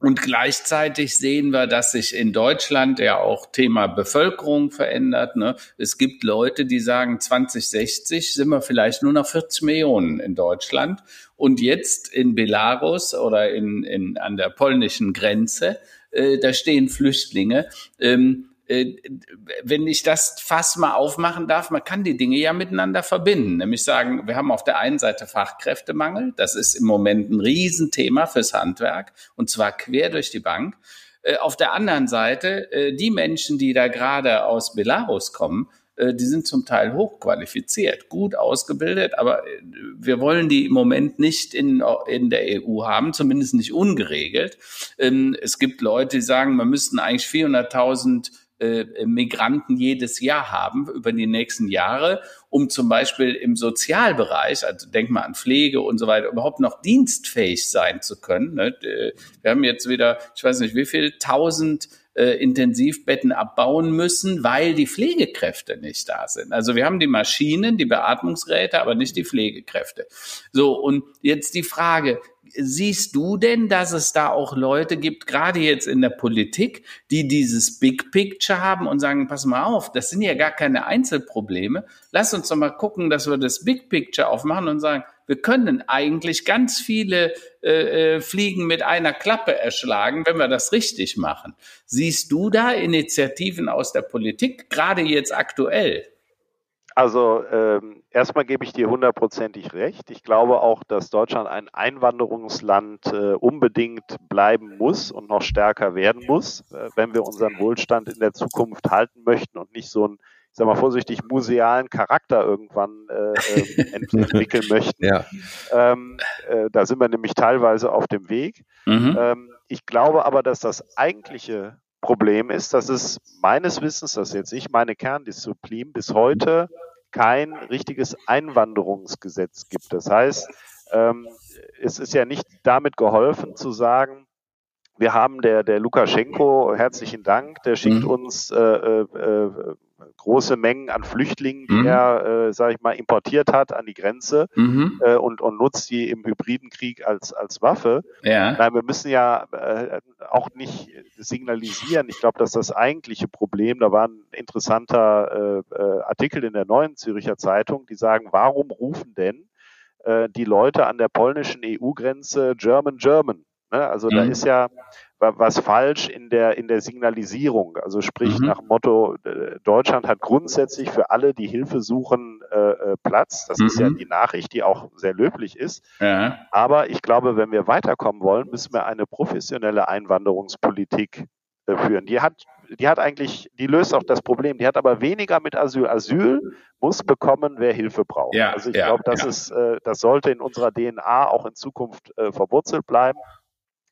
und gleichzeitig sehen wir, dass sich in Deutschland ja auch Thema Bevölkerung verändert. Ne? Es gibt Leute, die sagen, 2060 sind wir vielleicht nur noch 40 Millionen in Deutschland. Und jetzt in Belarus oder in, in, an der polnischen Grenze, äh, da stehen Flüchtlinge. Ähm, äh, wenn ich das Fass mal aufmachen darf, man kann die Dinge ja miteinander verbinden. Nämlich sagen, wir haben auf der einen Seite Fachkräftemangel, das ist im Moment ein Riesenthema fürs Handwerk und zwar quer durch die Bank. Äh, auf der anderen Seite, äh, die Menschen, die da gerade aus Belarus kommen, die sind zum Teil hochqualifiziert, gut ausgebildet, aber wir wollen die im Moment nicht in, in der EU haben, zumindest nicht ungeregelt. Ähm, es gibt Leute, die sagen, man müssten eigentlich 400.000 äh, Migranten jedes Jahr haben über die nächsten Jahre, um zum Beispiel im Sozialbereich, also denk mal an Pflege und so weiter, überhaupt noch dienstfähig sein zu können. Ne? Wir haben jetzt wieder, ich weiß nicht wie viel, tausend äh, Intensivbetten abbauen müssen, weil die Pflegekräfte nicht da sind. Also wir haben die Maschinen, die Beatmungsgeräte, aber nicht die Pflegekräfte. So, und jetzt die Frage, siehst du denn, dass es da auch Leute gibt, gerade jetzt in der Politik, die dieses Big Picture haben und sagen, pass mal auf, das sind ja gar keine Einzelprobleme. Lass uns doch mal gucken, dass wir das Big Picture aufmachen und sagen, wir können eigentlich ganz viele äh, äh Fliegen mit einer Klappe erschlagen, wenn wir das richtig machen. Siehst du da Initiativen aus der Politik, gerade jetzt aktuell? Also ähm, erstmal gebe ich dir hundertprozentig recht. Ich glaube auch, dass Deutschland ein Einwanderungsland äh, unbedingt bleiben muss und noch stärker werden muss, äh, wenn wir unseren Wohlstand in der Zukunft halten möchten und nicht so einen, ich sag mal vorsichtig, musealen Charakter irgendwann äh, äh ent entwickeln möchten. Ja. Ähm, äh, da sind wir nämlich teilweise auf dem Weg. Mhm. Ähm, ich glaube aber, dass das eigentliche Problem ist, dass es meines Wissens, das ist jetzt nicht meine Kerndisziplin, bis heute kein richtiges Einwanderungsgesetz gibt. Das heißt, ähm, es ist ja nicht damit geholfen zu sagen, wir haben der, der Lukaschenko, herzlichen Dank, der schickt mhm. uns äh, äh, äh große Mengen an Flüchtlingen, die mhm. er, äh, sage ich mal, importiert hat an die Grenze mhm. äh, und, und nutzt die im hybriden Krieg als, als Waffe. Ja. Nein, wir müssen ja äh, auch nicht signalisieren. Ich glaube, dass das eigentliche Problem, da war ein interessanter äh, äh, Artikel in der neuen Züricher Zeitung, die sagen, warum rufen denn äh, die Leute an der polnischen EU-Grenze German German? Ne? Also mhm. da ist ja was falsch in der, in der Signalisierung. Also sprich mhm. nach Motto, äh, Deutschland hat grundsätzlich für alle, die Hilfe suchen, äh, äh, Platz. Das mhm. ist ja mhm. die Nachricht, die auch sehr löblich ist. Ja. Aber ich glaube, wenn wir weiterkommen wollen, müssen wir eine professionelle Einwanderungspolitik äh, führen. Die hat, die hat eigentlich, die löst auch das Problem. Die hat aber weniger mit Asyl. Asyl muss bekommen, wer Hilfe braucht. Ja, also ich ja, glaube, das ist, äh, das sollte in unserer DNA auch in Zukunft äh, verwurzelt bleiben.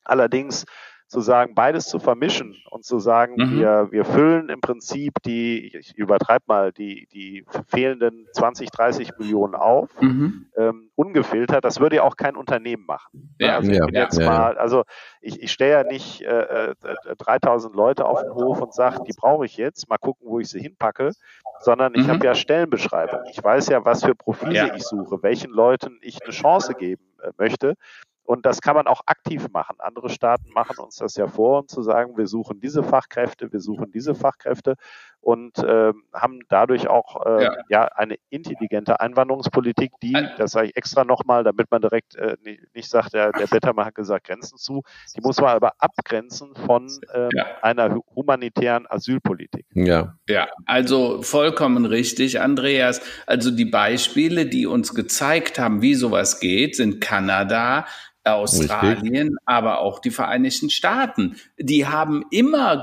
Allerdings zu sagen, beides zu vermischen und zu sagen, mhm. wir, wir füllen im Prinzip die, ich übertreibe mal, die, die fehlenden 20, 30 Millionen auf, mhm. ähm, ungefiltert, das würde ja auch kein Unternehmen machen. Ja, also ich ja, bin jetzt ja, mal, also ich, ich stelle ja nicht äh, äh, 3000 Leute auf den Hof und sage, die brauche ich jetzt, mal gucken, wo ich sie hinpacke, sondern ich mhm. habe ja Stellenbeschreibungen. Ich weiß ja, was für Profile ich suche, welchen Leuten ich eine Chance geben äh, möchte. Und das kann man auch aktiv machen. Andere Staaten machen uns das ja vor, um zu sagen, wir suchen diese Fachkräfte, wir suchen diese Fachkräfte und äh, haben dadurch auch äh, ja. ja. eine intelligente Einwanderungspolitik, die, das sage ich extra nochmal, damit man direkt äh, nicht, sagt, der, der Bettermann hat gesagt, Grenzen zu, die muss man aber abgrenzen von äh, ja. einer humanitären Asylpolitik. Ja. Ja, also vollkommen richtig, Andreas. Also die Beispiele, die uns gezeigt haben, wie sowas geht, sind Kanada, Australien, Richtig. aber auch die Vereinigten Staaten. Die haben immer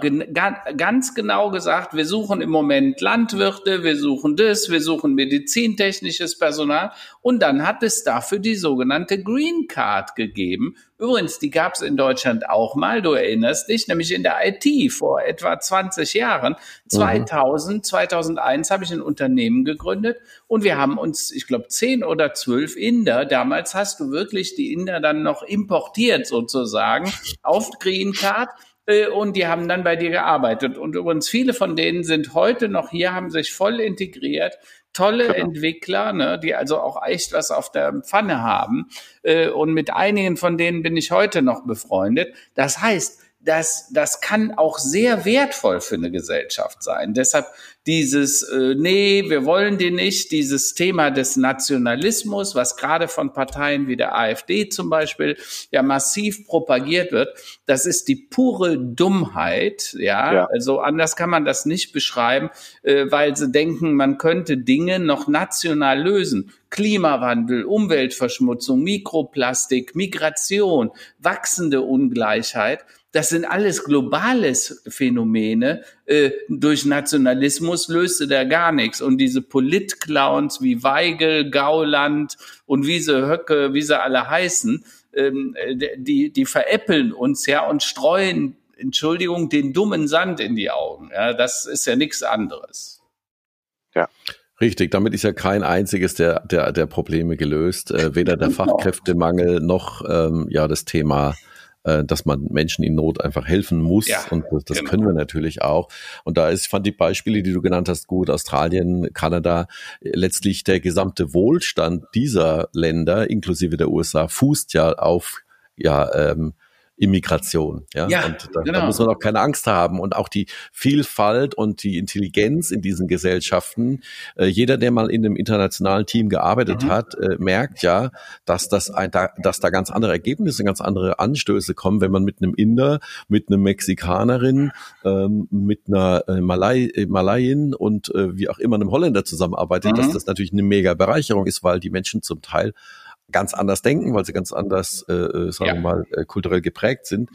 ganz genau gesagt, wir suchen im Moment Landwirte, wir suchen das, wir suchen medizintechnisches Personal. Und dann hat es dafür die sogenannte Green Card gegeben Übrigens, die gab es in Deutschland auch mal, du erinnerst dich, nämlich in der IT vor etwa 20 Jahren. 2000, mhm. 2001 habe ich ein Unternehmen gegründet und wir haben uns, ich glaube, 10 oder 12 Inder, damals hast du wirklich die Inder dann noch importiert sozusagen auf Green Card äh, und die haben dann bei dir gearbeitet. Und übrigens viele von denen sind heute noch hier, haben sich voll integriert, tolle genau. Entwickler, ne, die also auch echt was auf der Pfanne haben. Äh, und mit einigen von denen bin ich heute noch befreundet. Das heißt, das, das kann auch sehr wertvoll für eine Gesellschaft sein. Deshalb dieses, äh, nee, wir wollen die nicht, dieses Thema des Nationalismus, was gerade von Parteien wie der AfD zum Beispiel ja massiv propagiert wird, das ist die pure Dummheit, ja, ja. also anders kann man das nicht beschreiben, äh, weil sie denken, man könnte Dinge noch national lösen. Klimawandel, Umweltverschmutzung, Mikroplastik, Migration, wachsende Ungleichheit. Das sind alles globales Phänomene. Äh, durch Nationalismus löste der gar nichts. Und diese Politclowns wie Weigel, Gauland und wie sie Höcke, wie sie alle heißen, ähm, die, die veräppeln uns ja und streuen, Entschuldigung, den dummen Sand in die Augen. Ja, das ist ja nichts anderes. Ja. Richtig, damit ist ja kein einziges der, der, der Probleme gelöst. Äh, weder der genau. Fachkräftemangel noch ähm, ja das Thema äh, dass man Menschen in Not einfach helfen muss. Ja, und das, das genau. können wir natürlich auch. Und da ist, ich fand die Beispiele, die du genannt hast, gut, Australien, Kanada, letztlich der gesamte Wohlstand dieser Länder, inklusive der USA, fußt ja auf ja, ähm, Immigration. Ja, ja und da, genau. da muss man auch keine Angst haben. Und auch die Vielfalt und die Intelligenz in diesen Gesellschaften. Äh, jeder, der mal in einem internationalen Team gearbeitet mhm. hat, äh, merkt ja, dass das ein, da, dass da ganz andere Ergebnisse, ganz andere Anstöße kommen, wenn man mit einem Inder, mit einem Mexikanerin, ähm, mit einer äh, Malay, äh, Malayin und äh, wie auch immer einem Holländer zusammenarbeitet, mhm. dass das natürlich eine mega Bereicherung ist, weil die Menschen zum Teil ganz anders denken, weil sie ganz anders, äh, äh, sagen ja. wir mal, äh, kulturell geprägt sind.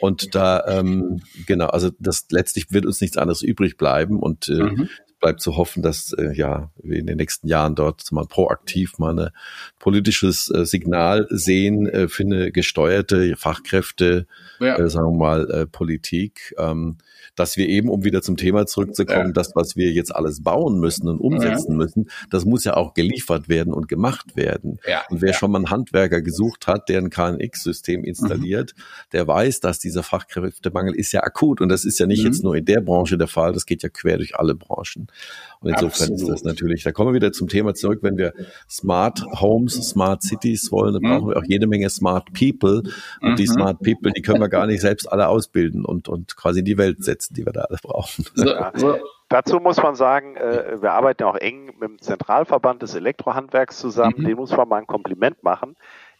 Und da, ähm, genau, also das letztlich wird uns nichts anderes übrig bleiben und äh, mhm. Bleibt zu hoffen, dass äh, ja wir in den nächsten Jahren dort mal proaktiv mal ein politisches äh, Signal sehen äh, für eine gesteuerte Fachkräfte, ja. äh, sagen wir mal, äh, Politik. Ähm, dass wir eben, um wieder zum Thema zurückzukommen, ja. das, was wir jetzt alles bauen müssen und umsetzen ja. müssen, das muss ja auch geliefert werden und gemacht werden. Und wer schon mal einen Handwerker gesucht hat, der ein KNX-System installiert, mhm. der weiß, dass dieser Fachkräftemangel ist ja akut. Und das ist ja nicht mhm. jetzt nur in der Branche der Fall, das geht ja quer durch alle Branchen. Und insofern Absolut. ist das natürlich, da kommen wir wieder zum Thema zurück, wenn wir Smart Homes, Smart Cities wollen, dann mhm. brauchen wir auch jede Menge Smart People. Und die mhm. Smart People, die können wir gar nicht selbst alle ausbilden und, und quasi in die Welt setzen. Die wir da alle brauchen. So, Dazu muss man sagen, äh, wir arbeiten auch eng mit dem Zentralverband des Elektrohandwerks zusammen. Mhm. Den muss man mal ein Kompliment machen.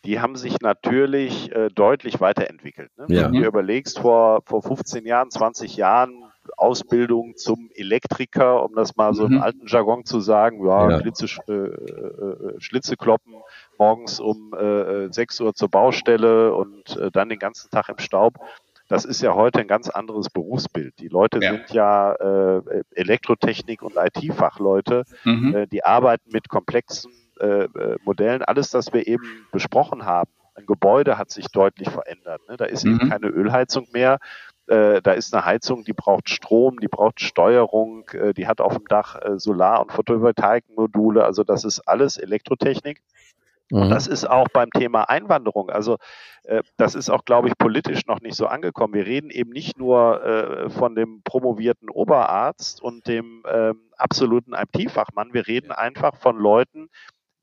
Die haben sich natürlich äh, deutlich weiterentwickelt. Ne? Ja. Wenn du überlegst, vor, vor 15 Jahren, 20 Jahren Ausbildung zum Elektriker, um das mal so mhm. im alten Jargon zu sagen, ja, ja. Schlitze, äh, äh, Schlitze kloppen, morgens um äh, 6 Uhr zur Baustelle und äh, dann den ganzen Tag im Staub das ist ja heute ein ganz anderes Berufsbild. Die Leute ja. sind ja äh, Elektrotechnik- und IT-Fachleute, mhm. äh, die arbeiten mit komplexen äh, äh, Modellen. Alles, das wir eben besprochen haben. Ein Gebäude hat sich deutlich verändert. Ne? Da ist mhm. eben keine Ölheizung mehr. Äh, da ist eine Heizung, die braucht Strom, die braucht Steuerung, äh, die hat auf dem Dach äh, Solar- und Photovoltaikmodule. Also das ist alles Elektrotechnik. Und mhm. das ist auch beim Thema Einwanderung. Also äh, das ist auch, glaube ich, politisch noch nicht so angekommen. Wir reden eben nicht nur äh, von dem promovierten Oberarzt und dem ähm, absoluten IT-Fachmann. Wir reden einfach von Leuten,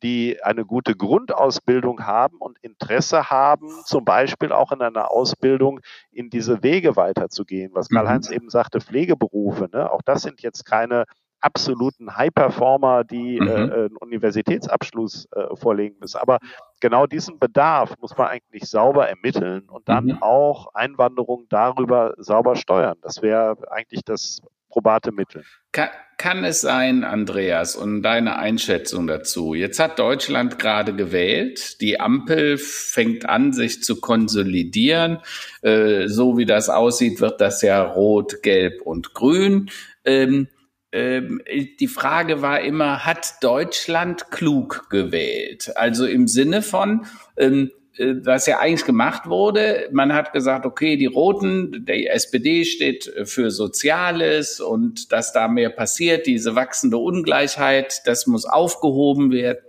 die eine gute Grundausbildung haben und Interesse haben, zum Beispiel auch in einer Ausbildung in diese Wege weiterzugehen. Was Karl-Heinz mhm. eben sagte, Pflegeberufe, ne? auch das sind jetzt keine absoluten High-Performer, die mhm. äh, einen Universitätsabschluss äh, vorlegen müssen. Aber genau diesen Bedarf muss man eigentlich sauber ermitteln und dann mhm. auch Einwanderung darüber sauber steuern. Das wäre eigentlich das probate Mittel. Kann, kann es sein, Andreas, und deine Einschätzung dazu? Jetzt hat Deutschland gerade gewählt. Die Ampel fängt an, sich zu konsolidieren. Äh, so wie das aussieht, wird das ja rot, gelb und grün. Ähm, ähm, die Frage war immer, hat Deutschland klug gewählt? Also im Sinne von, ähm, äh, was ja eigentlich gemacht wurde. Man hat gesagt, okay, die Roten, der SPD steht für Soziales und dass da mehr passiert, diese wachsende Ungleichheit, das muss aufgehoben werden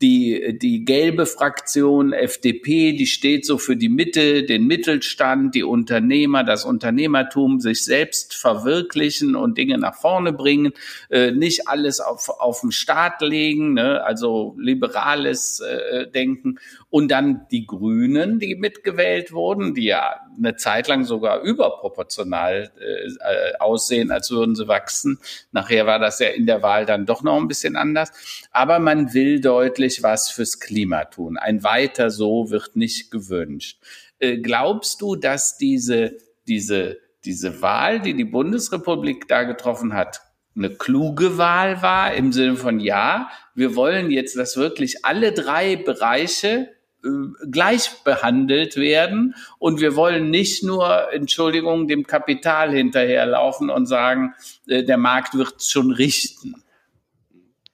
die, die gelbe Fraktion FDP, die steht so für die Mitte, den Mittelstand, die Unternehmer, das Unternehmertum, sich selbst verwirklichen und Dinge nach vorne bringen, äh, nicht alles auf, auf den Staat legen, ne? also liberales äh, Denken. Und dann die Grünen, die mitgewählt wurden, die ja eine Zeit lang sogar überproportional äh, äh aussehen, als würden sie wachsen. Nachher war das ja in der Wahl dann doch noch ein bisschen anders. Aber man will deutlich was fürs Klima tun. Ein weiter so wird nicht gewünscht. Äh, glaubst du, dass diese, diese, diese Wahl, die die Bundesrepublik da getroffen hat, eine kluge Wahl war im Sinne von ja, wir wollen jetzt, dass wirklich alle drei Bereiche gleich behandelt werden und wir wollen nicht nur, Entschuldigung, dem Kapital hinterherlaufen und sagen, äh, der Markt wird schon richten.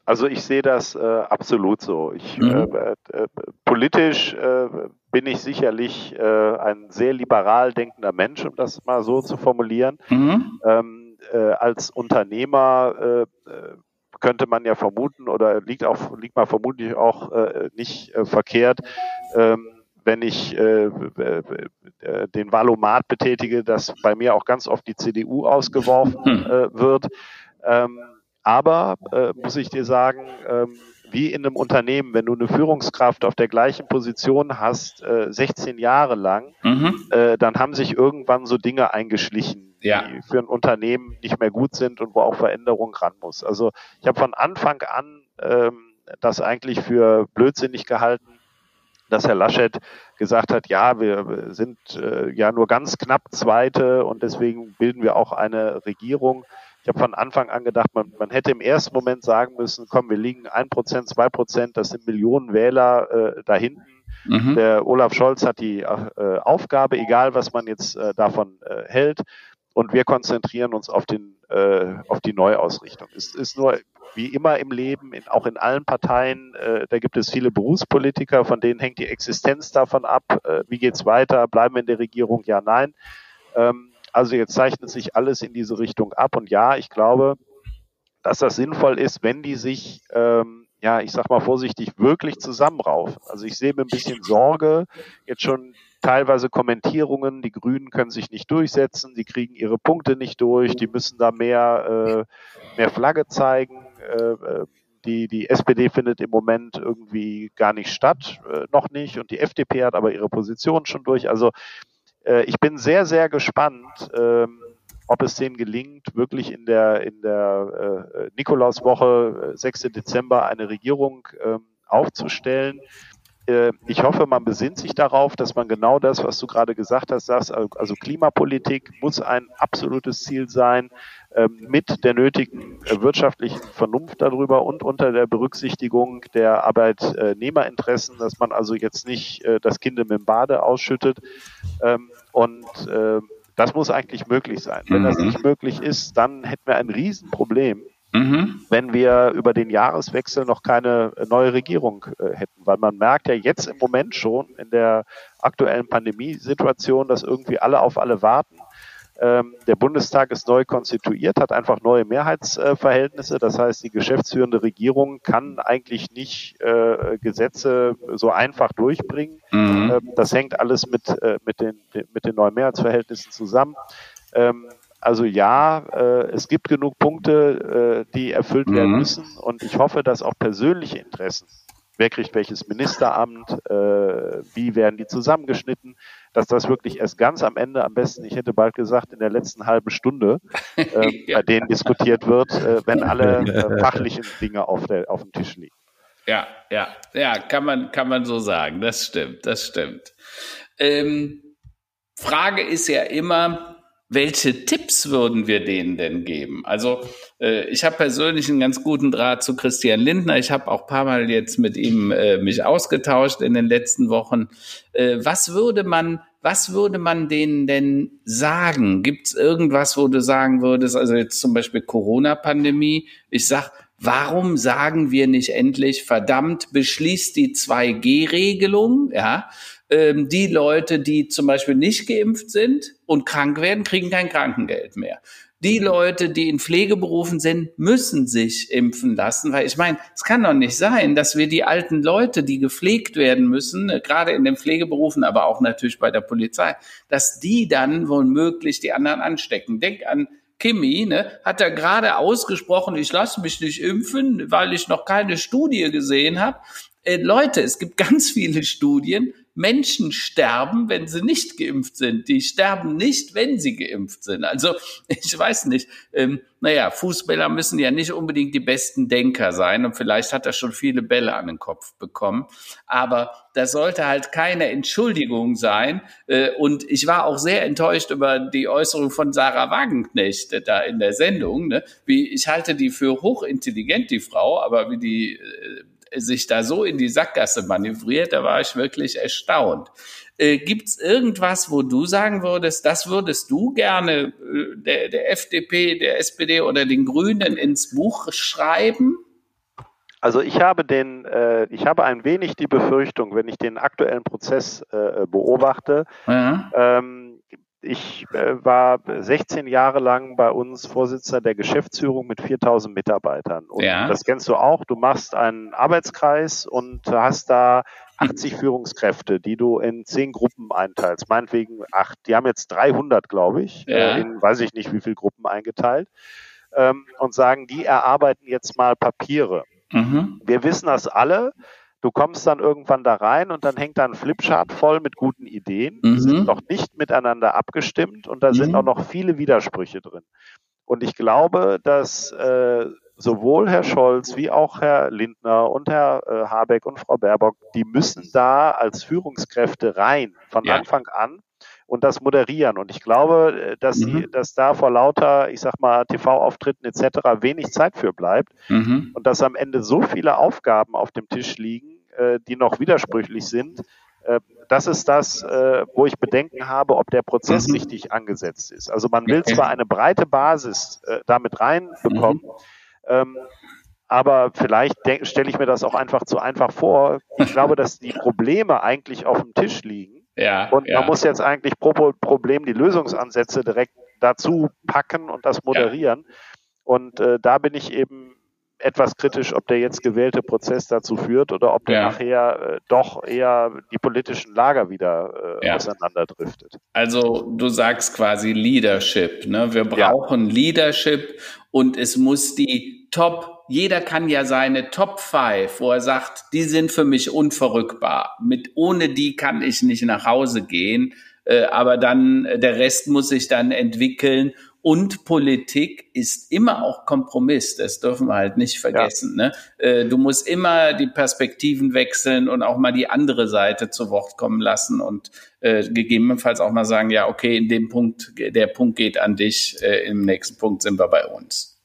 Also ich sehe das äh, absolut so. Ich, mhm. äh, äh, politisch äh, bin ich sicherlich äh, ein sehr liberal denkender Mensch, um das mal so zu formulieren. Mhm. Ähm, äh, als Unternehmer äh, äh könnte man ja vermuten oder liegt auch liegt mal vermutlich auch äh, nicht äh, verkehrt, ähm, wenn ich äh, äh, den Valomat betätige, dass bei mir auch ganz oft die CDU ausgeworfen hm. äh, wird. Ähm, aber äh, muss ich dir sagen, ähm, wie in einem Unternehmen, wenn du eine Führungskraft auf der gleichen Position hast, äh, 16 Jahre lang, mhm. äh, dann haben sich irgendwann so Dinge eingeschlichen, ja. die für ein Unternehmen nicht mehr gut sind und wo auch Veränderung ran muss. Also ich habe von Anfang an ähm, das eigentlich für blödsinnig gehalten, dass Herr Laschet gesagt hat, ja, wir sind äh, ja nur ganz knapp Zweite und deswegen bilden wir auch eine Regierung. Ich habe von Anfang an gedacht, man, man hätte im ersten Moment sagen müssen, komm, wir liegen ein Prozent, zwei Prozent, das sind Millionen Wähler äh, da hinten. Mhm. Der Olaf Scholz hat die äh, Aufgabe, egal was man jetzt äh, davon äh, hält, und wir konzentrieren uns auf den äh, auf die Neuausrichtung. Es ist nur wie immer im Leben, in, auch in allen Parteien, äh, da gibt es viele Berufspolitiker, von denen hängt die Existenz davon ab. Äh, wie geht's weiter? Bleiben wir in der Regierung? Ja, nein. Ähm, also jetzt zeichnet sich alles in diese Richtung ab. Und ja, ich glaube, dass das sinnvoll ist, wenn die sich, ähm, ja, ich sag mal vorsichtig, wirklich zusammenraufen. Also ich sehe mir ein bisschen Sorge, jetzt schon teilweise Kommentierungen, die Grünen können sich nicht durchsetzen, die kriegen ihre Punkte nicht durch, die müssen da mehr, äh, mehr Flagge zeigen. Äh, äh die, die SPD findet im Moment irgendwie gar nicht statt, äh, noch nicht, und die FDP hat aber ihre Position schon durch. Also äh, ich bin sehr, sehr gespannt, ähm, ob es denen gelingt, wirklich in der, in der äh, Nikolauswoche, 6. Äh, Dezember, eine Regierung ähm, aufzustellen. Äh, ich hoffe, man besinnt sich darauf, dass man genau das, was du gerade gesagt hast, sagst, also Klimapolitik muss ein absolutes Ziel sein, ähm, mit der nötigen äh, wirtschaftlichen Vernunft darüber und unter der Berücksichtigung der Arbeitnehmerinteressen, dass man also jetzt nicht äh, das Kind im Bade ausschüttet. Ähm, und das muss eigentlich möglich sein. Wenn das mhm. nicht möglich ist, dann hätten wir ein Riesenproblem mhm. wenn wir über den Jahreswechsel noch keine neue Regierung äh, hätten. Weil man merkt ja jetzt im Moment schon in der aktuellen Pandemiesituation, dass irgendwie alle auf alle warten. Ähm, der Bundestag ist neu konstituiert, hat einfach neue Mehrheitsverhältnisse. Das heißt, die geschäftsführende Regierung kann eigentlich nicht äh, Gesetze so einfach durchbringen. Mhm. Ähm, das hängt alles mit, äh, mit, den, mit den neuen Mehrheitsverhältnissen zusammen. Ähm, also ja, äh, es gibt genug Punkte, äh, die erfüllt werden mhm. müssen und ich hoffe, dass auch persönliche Interessen wer kriegt welches Ministeramt, äh, wie werden die zusammengeschnitten, dass das wirklich erst ganz am Ende, am besten, ich hätte bald gesagt, in der letzten halben Stunde, äh, ja. bei denen diskutiert wird, äh, wenn alle äh, fachlichen Dinge auf, der, auf dem Tisch liegen. Ja, ja, ja, kann man, kann man so sagen. Das stimmt, das stimmt. Ähm, Frage ist ja immer, welche Tipps würden wir denen denn geben? Also äh, ich habe persönlich einen ganz guten Draht zu Christian Lindner. Ich habe auch paar Mal jetzt mit ihm äh, mich ausgetauscht in den letzten Wochen. Äh, was würde man, was würde man denen denn sagen? Gibt es irgendwas, wo du sagen würdest, also jetzt zum Beispiel Corona-Pandemie? Ich sag, warum sagen wir nicht endlich, verdammt, beschließt die 2G-Regelung, ja? Ähm, die Leute, die zum Beispiel nicht geimpft sind und krank werden, kriegen kein Krankengeld mehr. Die Leute, die in Pflegeberufen sind, müssen sich impfen lassen, weil ich meine, es kann doch nicht sein, dass wir die alten Leute, die gepflegt werden müssen, äh, gerade in den Pflegeberufen, aber auch natürlich bei der Polizei, dass die dann womöglich die anderen anstecken. Denk an Kimi, ne, hat er gerade ausgesprochen, ich lasse mich nicht impfen, weil ich noch keine Studie gesehen habe. Äh, Leute, es gibt ganz viele Studien, Menschen sterben, wenn sie nicht geimpft sind. Die sterben nicht, wenn sie geimpft sind. Also ich weiß nicht. Ähm, naja, Fußballer müssen ja nicht unbedingt die besten Denker sein und vielleicht hat er schon viele Bälle an den Kopf bekommen. Aber das sollte halt keine Entschuldigung sein. Äh, und ich war auch sehr enttäuscht über die Äußerung von Sarah Wagenknecht da in der Sendung. Ne? Wie, ich halte die für hochintelligent, die Frau, aber wie die äh, sich da so in die Sackgasse manövriert, da war ich wirklich erstaunt. Äh, Gibt es irgendwas, wo du sagen würdest, das würdest du gerne äh, der, der FDP, der SPD oder den Grünen ins Buch schreiben? Also ich habe den, äh, ich habe ein wenig die Befürchtung, wenn ich den aktuellen Prozess äh, beobachte, ja. ähm, ich äh, war 16 Jahre lang bei uns Vorsitzender der Geschäftsführung mit 4000 Mitarbeitern. Und ja. das kennst du auch. Du machst einen Arbeitskreis und hast da 80 Führungskräfte, die du in zehn Gruppen einteilst. Meinetwegen acht. Die haben jetzt 300, glaube ich, ja. in weiß ich nicht wie viele Gruppen eingeteilt. Ähm, und sagen, die erarbeiten jetzt mal Papiere. Mhm. Wir wissen das alle. Du kommst dann irgendwann da rein und dann hängt da ein Flipchart voll mit guten Ideen, mhm. sind noch nicht miteinander abgestimmt und da mhm. sind auch noch viele Widersprüche drin. Und ich glaube, dass äh, sowohl Herr Scholz wie auch Herr Lindner und Herr äh, Habeck und Frau Baerbock, die müssen da als Führungskräfte rein von ja. Anfang an und das moderieren. Und ich glaube, äh, dass, mhm. sie, dass da vor lauter, ich sag mal, TV-Auftritten etc. wenig Zeit für bleibt mhm. und dass am Ende so viele Aufgaben auf dem Tisch liegen, äh, die noch widersprüchlich sind. Äh, das ist das, äh, wo ich Bedenken habe, ob der Prozess mhm. richtig angesetzt ist. Also man will zwar eine breite Basis äh, damit reinbekommen, mhm. ähm, aber vielleicht stelle ich mir das auch einfach zu einfach vor. Ich glaube, dass die Probleme eigentlich auf dem Tisch liegen. Ja, und man muss jetzt eigentlich pro Problem die Lösungsansätze direkt dazu packen und das moderieren. Ja. Und äh, da bin ich eben etwas kritisch, ob der jetzt gewählte Prozess dazu führt oder ob der ja. nachher äh, doch eher die politischen Lager wieder äh, ja. auseinanderdriftet. Also du sagst quasi Leadership. Ne? Wir brauchen ja. Leadership und es muss die Top, jeder kann ja seine Top 5, wo er sagt, die sind für mich unverrückbar. Mit ohne die kann ich nicht nach Hause gehen. Äh, aber dann der Rest muss sich dann entwickeln und Politik ist immer auch Kompromiss. Das dürfen wir halt nicht vergessen. Ja. Ne? Äh, du musst immer die Perspektiven wechseln und auch mal die andere Seite zu Wort kommen lassen und äh, gegebenenfalls auch mal sagen, ja, okay, in dem Punkt, der Punkt geht an dich, äh, im nächsten Punkt sind wir bei uns.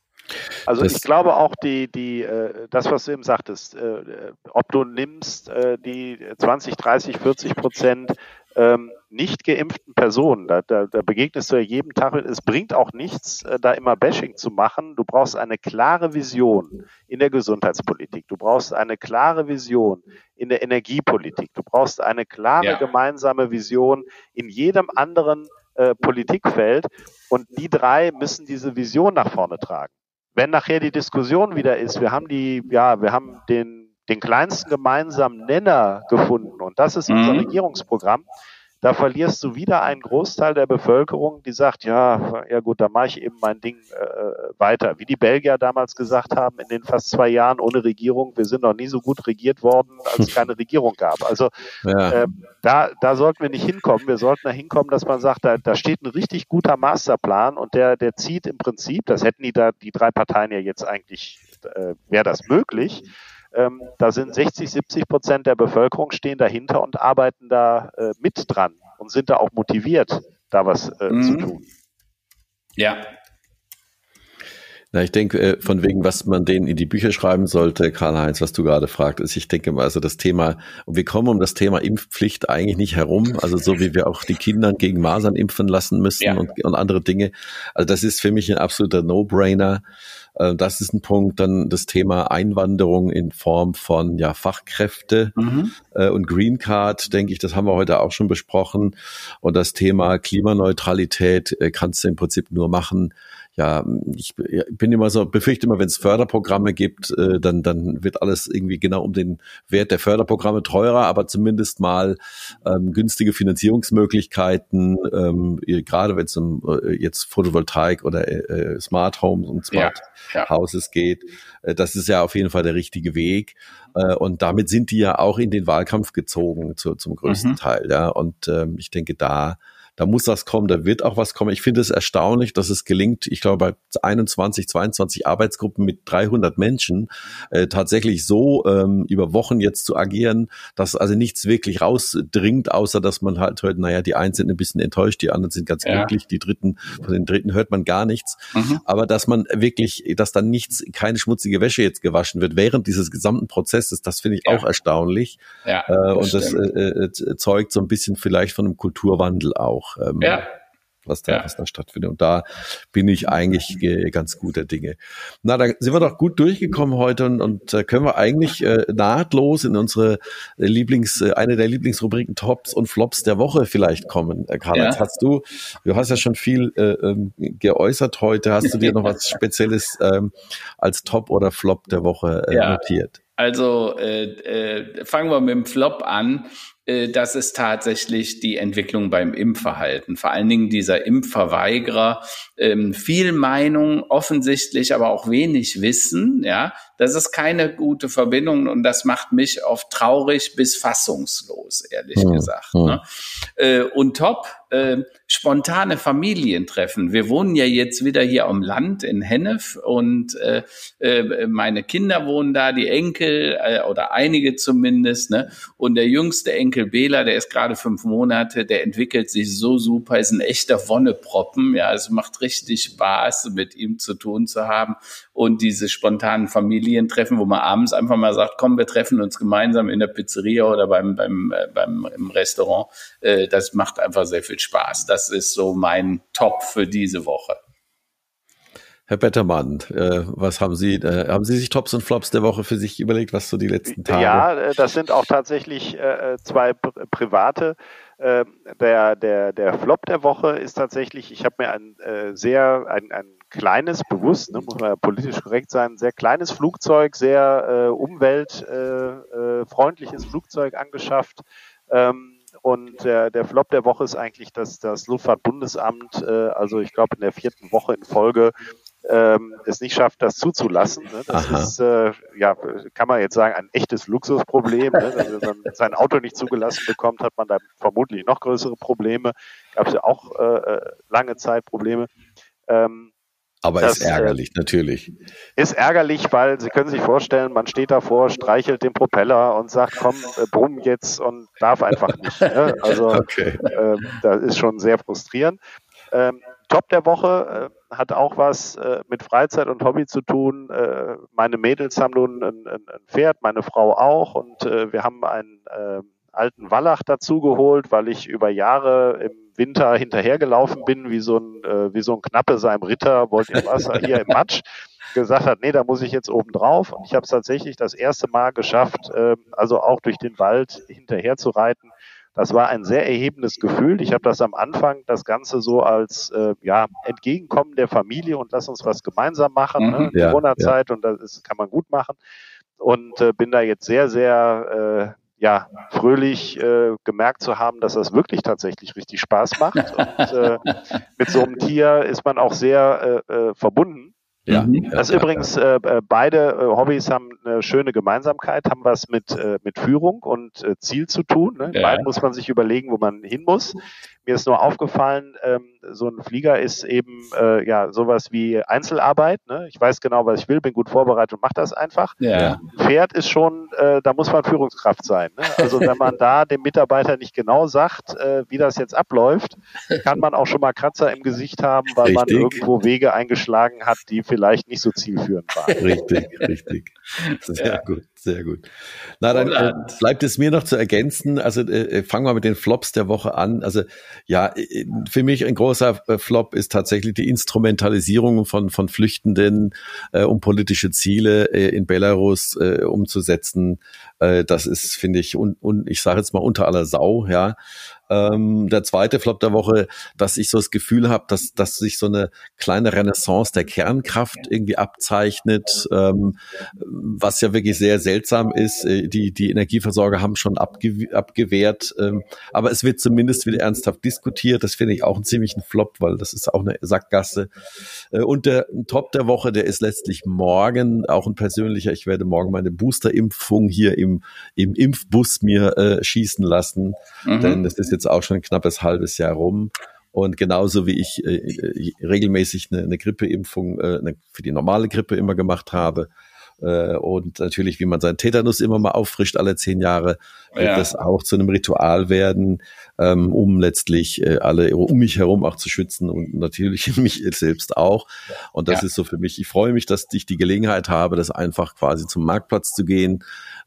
Also das ich glaube auch die, die, äh, das, was du eben sagtest, äh, ob du nimmst äh, die 20, 30, 40 Prozent ähm, nicht geimpften Personen, da, da, da begegnest du ja jedem Tag, es bringt auch nichts, äh, da immer Bashing zu machen. Du brauchst eine klare Vision in der Gesundheitspolitik. Du brauchst eine klare Vision in der Energiepolitik. Du brauchst eine klare ja. gemeinsame Vision in jedem anderen äh, Politikfeld. Und die drei müssen diese Vision nach vorne tragen. Wenn nachher die Diskussion wieder ist, wir haben die, ja, wir haben den den kleinsten gemeinsamen Nenner gefunden und das ist unser mhm. Regierungsprogramm, da verlierst du wieder einen Großteil der Bevölkerung, die sagt, ja, ja gut, da mache ich eben mein Ding äh, weiter. Wie die Belgier damals gesagt haben, in den fast zwei Jahren ohne Regierung, wir sind noch nie so gut regiert worden, als es keine Regierung gab. Also ja. äh, da, da sollten wir nicht hinkommen. Wir sollten da hinkommen, dass man sagt, da, da steht ein richtig guter Masterplan und der, der zieht im Prinzip, das hätten die da die drei Parteien ja jetzt eigentlich, äh, wäre das möglich, ähm, da sind 60, 70 Prozent der Bevölkerung stehen dahinter und arbeiten da äh, mit dran und sind da auch motiviert, da was äh, mhm. zu tun. Ja, na, ich denke, äh, von wegen, was man denen in die Bücher schreiben sollte, Karl-Heinz, was du gerade fragtest. Ich denke mal, also das Thema, und wir kommen um das Thema Impfpflicht eigentlich nicht herum. Also so wie wir auch die Kinder gegen Masern impfen lassen müssen ja. und, und andere Dinge. Also das ist für mich ein absoluter No-Brainer. Äh, das ist ein Punkt. Dann das Thema Einwanderung in Form von ja, Fachkräfte mhm. Äh, und Green Card, denke ich, das haben wir heute auch schon besprochen. Und das Thema Klimaneutralität kannst du im Prinzip nur machen, ja, ich bin immer so, befürchte immer, wenn es Förderprogramme gibt, äh, dann, dann wird alles irgendwie genau um den Wert der Förderprogramme teurer, aber zumindest mal ähm, günstige Finanzierungsmöglichkeiten, ähm, gerade wenn es um äh, jetzt Photovoltaik oder äh, äh, Smart Homes und Smart ja, ja. Houses geht, äh, das ist ja auf jeden Fall der richtige Weg. Äh, und damit sind die ja auch in den Wahlkampf gezogen zu, zum größten mhm. Teil. Ja. Und ähm, ich denke, da da muss was kommen, da wird auch was kommen. Ich finde es erstaunlich, dass es gelingt, ich glaube, bei 21, 22 Arbeitsgruppen mit 300 Menschen äh, tatsächlich so ähm, über Wochen jetzt zu agieren, dass also nichts wirklich rausdringt, außer dass man halt hört, naja, die einen sind ein bisschen enttäuscht, die anderen sind ganz ja. glücklich, die Dritten, von den Dritten hört man gar nichts. Mhm. Aber dass man wirklich, dass dann nichts, keine schmutzige Wäsche jetzt gewaschen wird während dieses gesamten Prozesses, das finde ich ja. auch erstaunlich. Ja, das äh, und das äh, äh, zeugt so ein bisschen vielleicht von einem Kulturwandel auch auch, ähm, ja. was, da, ja. was da stattfindet. Und da bin ich eigentlich ganz guter Dinge. Na, da sind wir doch gut durchgekommen heute und, und äh, können wir eigentlich äh, nahtlos in unsere Lieblings, äh, eine der Lieblingsrubriken Tops und Flops der Woche vielleicht kommen. Äh, Karl, ja. hast du, du hast ja schon viel äh, ähm, geäußert heute. Hast du dir noch was Spezielles ähm, als Top oder Flop der Woche äh, notiert? Also äh, äh, fangen wir mit dem Flop an. Äh, das ist tatsächlich die Entwicklung beim Impfverhalten. Vor allen Dingen dieser Impfverweigerer, ähm, viel Meinung, offensichtlich aber auch wenig Wissen. Ja, das ist keine gute Verbindung und das macht mich oft traurig bis fassungslos, ehrlich hm, gesagt. Hm. Ne? Äh, und top, äh, spontane Familientreffen. Wir wohnen ja jetzt wieder hier am Land in Hennef und äh, äh, meine Kinder wohnen da, die Enkel äh, oder einige zumindest. Ne? Und der jüngste Enkel Bela, der ist gerade fünf Monate, der entwickelt sich so super, ist ein echter Wonneproppen. Ja, es macht richtig Spaß, mit ihm zu tun zu haben. Und diese spontanen Familientreffen, wo man abends einfach mal sagt, komm, wir treffen uns gemeinsam in der Pizzeria oder beim, beim, äh, beim im Restaurant, äh, das macht einfach sehr viel Spaß. Das ist so mein Top für diese Woche. Herr Bettermann, äh, was haben Sie, äh, haben Sie sich Tops und Flops der Woche für sich überlegt, was so die letzten Tage? Ja, äh, das sind auch tatsächlich äh, zwei private. Äh, der, der, der Flop der Woche ist tatsächlich, ich habe mir ein äh, sehr, ein, ein kleines, bewusst, ne, muss man ja politisch korrekt sein, sehr kleines Flugzeug, sehr äh, umweltfreundliches äh, Flugzeug angeschafft. Ähm, und der, der Flop der Woche ist eigentlich, dass das Luftfahrtbundesamt, äh, also ich glaube in der vierten Woche in Folge, ähm, es nicht schafft, das zuzulassen. Ne? Das Aha. ist, äh, ja, kann man jetzt sagen, ein echtes Luxusproblem. Ne? Wenn man sein Auto nicht zugelassen bekommt, hat man da vermutlich noch größere Probleme. Gab es ja auch äh, äh, lange Zeit Probleme. Ähm, aber das, ist ärgerlich, äh, natürlich. Ist ärgerlich, weil Sie können sich vorstellen, man steht davor, streichelt den Propeller und sagt, komm, äh, brumm jetzt und darf einfach nicht. Ne? Also okay. äh, das ist schon sehr frustrierend. Ähm, Top der Woche äh, hat auch was äh, mit Freizeit und Hobby zu tun. Äh, meine Mädels haben nun ein, ein, ein, Pferd, meine Frau auch und äh, wir haben einen äh, alten Wallach dazugeholt, weil ich über Jahre im Winter hinterhergelaufen bin, wie so ein, äh, wie so ein Knappe seinem Ritter, wollte im Wasser, hier im Matsch, gesagt hat, nee, da muss ich jetzt oben drauf. Und ich habe es tatsächlich das erste Mal geschafft, äh, also auch durch den Wald hinterher zu reiten. Das war ein sehr erhebendes Gefühl. Ich habe das am Anfang das Ganze so als äh, ja, Entgegenkommen der Familie und lass uns was gemeinsam machen. Ne? Mhm, Corona-Zeit ja. und das ist, kann man gut machen. Und äh, bin da jetzt sehr, sehr äh, ja, fröhlich äh, gemerkt zu haben, dass das wirklich tatsächlich richtig Spaß macht. Und äh, mit so einem Tier ist man auch sehr äh, äh, verbunden. Ja, mhm. Das ist übrigens, äh, äh, beide äh, Hobbys haben eine schöne Gemeinsamkeit, haben was mit, äh, mit Führung und äh, Ziel zu tun. Ne? Ja. Beiden muss man sich überlegen, wo man hin muss. Mir ist nur aufgefallen, ähm, so ein Flieger ist eben äh, ja sowas wie Einzelarbeit. Ne? Ich weiß genau, was ich will, bin gut vorbereitet und mache das einfach. Ja. Ein Pferd ist schon, äh, da muss man Führungskraft sein. Ne? Also wenn man da dem Mitarbeiter nicht genau sagt, äh, wie das jetzt abläuft, kann man auch schon mal Kratzer im Gesicht haben, weil richtig. man irgendwo Wege eingeschlagen hat, die vielleicht nicht so zielführend waren. Richtig, richtig. Sehr ja. gut, sehr gut. Na, dann äh, bleibt es mir noch zu ergänzen. Also äh, äh fangen wir mit den Flops der Woche an. Also ja, äh, für mich ein großer äh, Flop ist tatsächlich die Instrumentalisierung von, von Flüchtenden, äh, um politische Ziele äh, in Belarus äh, umzusetzen. Äh, das ist, finde ich, und, und ich sage jetzt mal unter aller Sau, ja. Ähm, der zweite Flop der Woche, dass ich so das Gefühl habe, dass, dass sich so eine kleine Renaissance der Kernkraft irgendwie abzeichnet, ähm, was ja wirklich sehr seltsam ist. Äh, die, die Energieversorger haben schon abge abgewehrt, ähm, aber es wird zumindest wieder ernsthaft diskutiert. Das finde ich auch einen ziemlichen Flop, weil das ist auch eine Sackgasse. Äh, und der Top der Woche, der ist letztlich morgen, auch ein persönlicher. Ich werde morgen meine Boosterimpfung hier im, im Impfbus mir äh, schießen lassen, mhm. denn es ist jetzt jetzt auch schon ein knappes halbes Jahr rum. Und genauso wie ich äh, äh regelmäßig eine, eine Grippeimpfung äh, eine, für die normale Grippe immer gemacht habe, äh, und natürlich, wie man seinen Tetanus immer mal auffrischt alle zehn Jahre, wird ja. das auch zu einem Ritual werden, ähm, um letztlich äh, alle um mich herum auch zu schützen und natürlich mich selbst auch. Und das ja. ist so für mich, ich freue mich, dass ich die Gelegenheit habe, das einfach quasi zum Marktplatz zu gehen,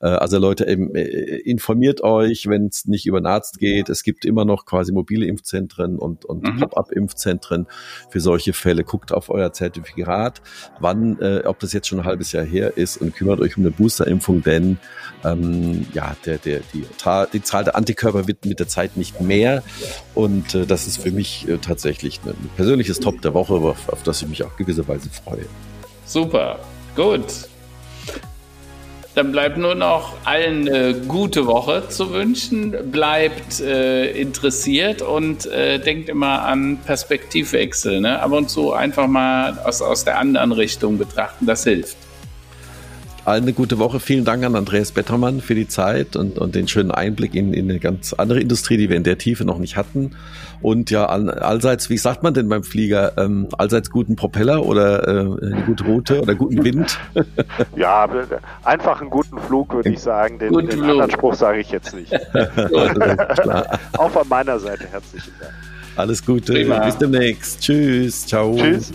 also Leute, eben, äh, informiert euch, wenn es nicht über einen Arzt geht. Es gibt immer noch quasi mobile Impfzentren und, und mhm. Pop-up-Impfzentren für solche Fälle. Guckt auf euer Zertifikat, wann, äh, ob das jetzt schon ein halbes Jahr her ist und kümmert euch um eine Boosterimpfung, denn ähm, ja, der, der, die, die Zahl der Antikörper wird mit der Zeit nicht mehr und äh, das ist für mich äh, tatsächlich ein persönliches Top der Woche, auf, auf das ich mich auch gewisserweise freue. Super, gut. Dann bleibt nur noch allen eine gute Woche zu wünschen. Bleibt äh, interessiert und äh, denkt immer an Perspektivwechsel. Ne? Ab und zu einfach mal aus, aus der anderen Richtung betrachten. Das hilft allen eine gute Woche. Vielen Dank an Andreas Bettermann für die Zeit und, und den schönen Einblick in, in eine ganz andere Industrie, die wir in der Tiefe noch nicht hatten. Und ja, all, allseits, wie sagt man denn beim Flieger, ähm, allseits guten Propeller oder äh, eine gute Route oder guten Wind? ja, einfach einen guten Flug, würde ich sagen. Den, den anderen Spruch sage ich jetzt nicht. Auch von meiner Seite herzlichen Dank. Alles Gute. Prima. Bis demnächst. Tschüss. Ciao. Tschüss.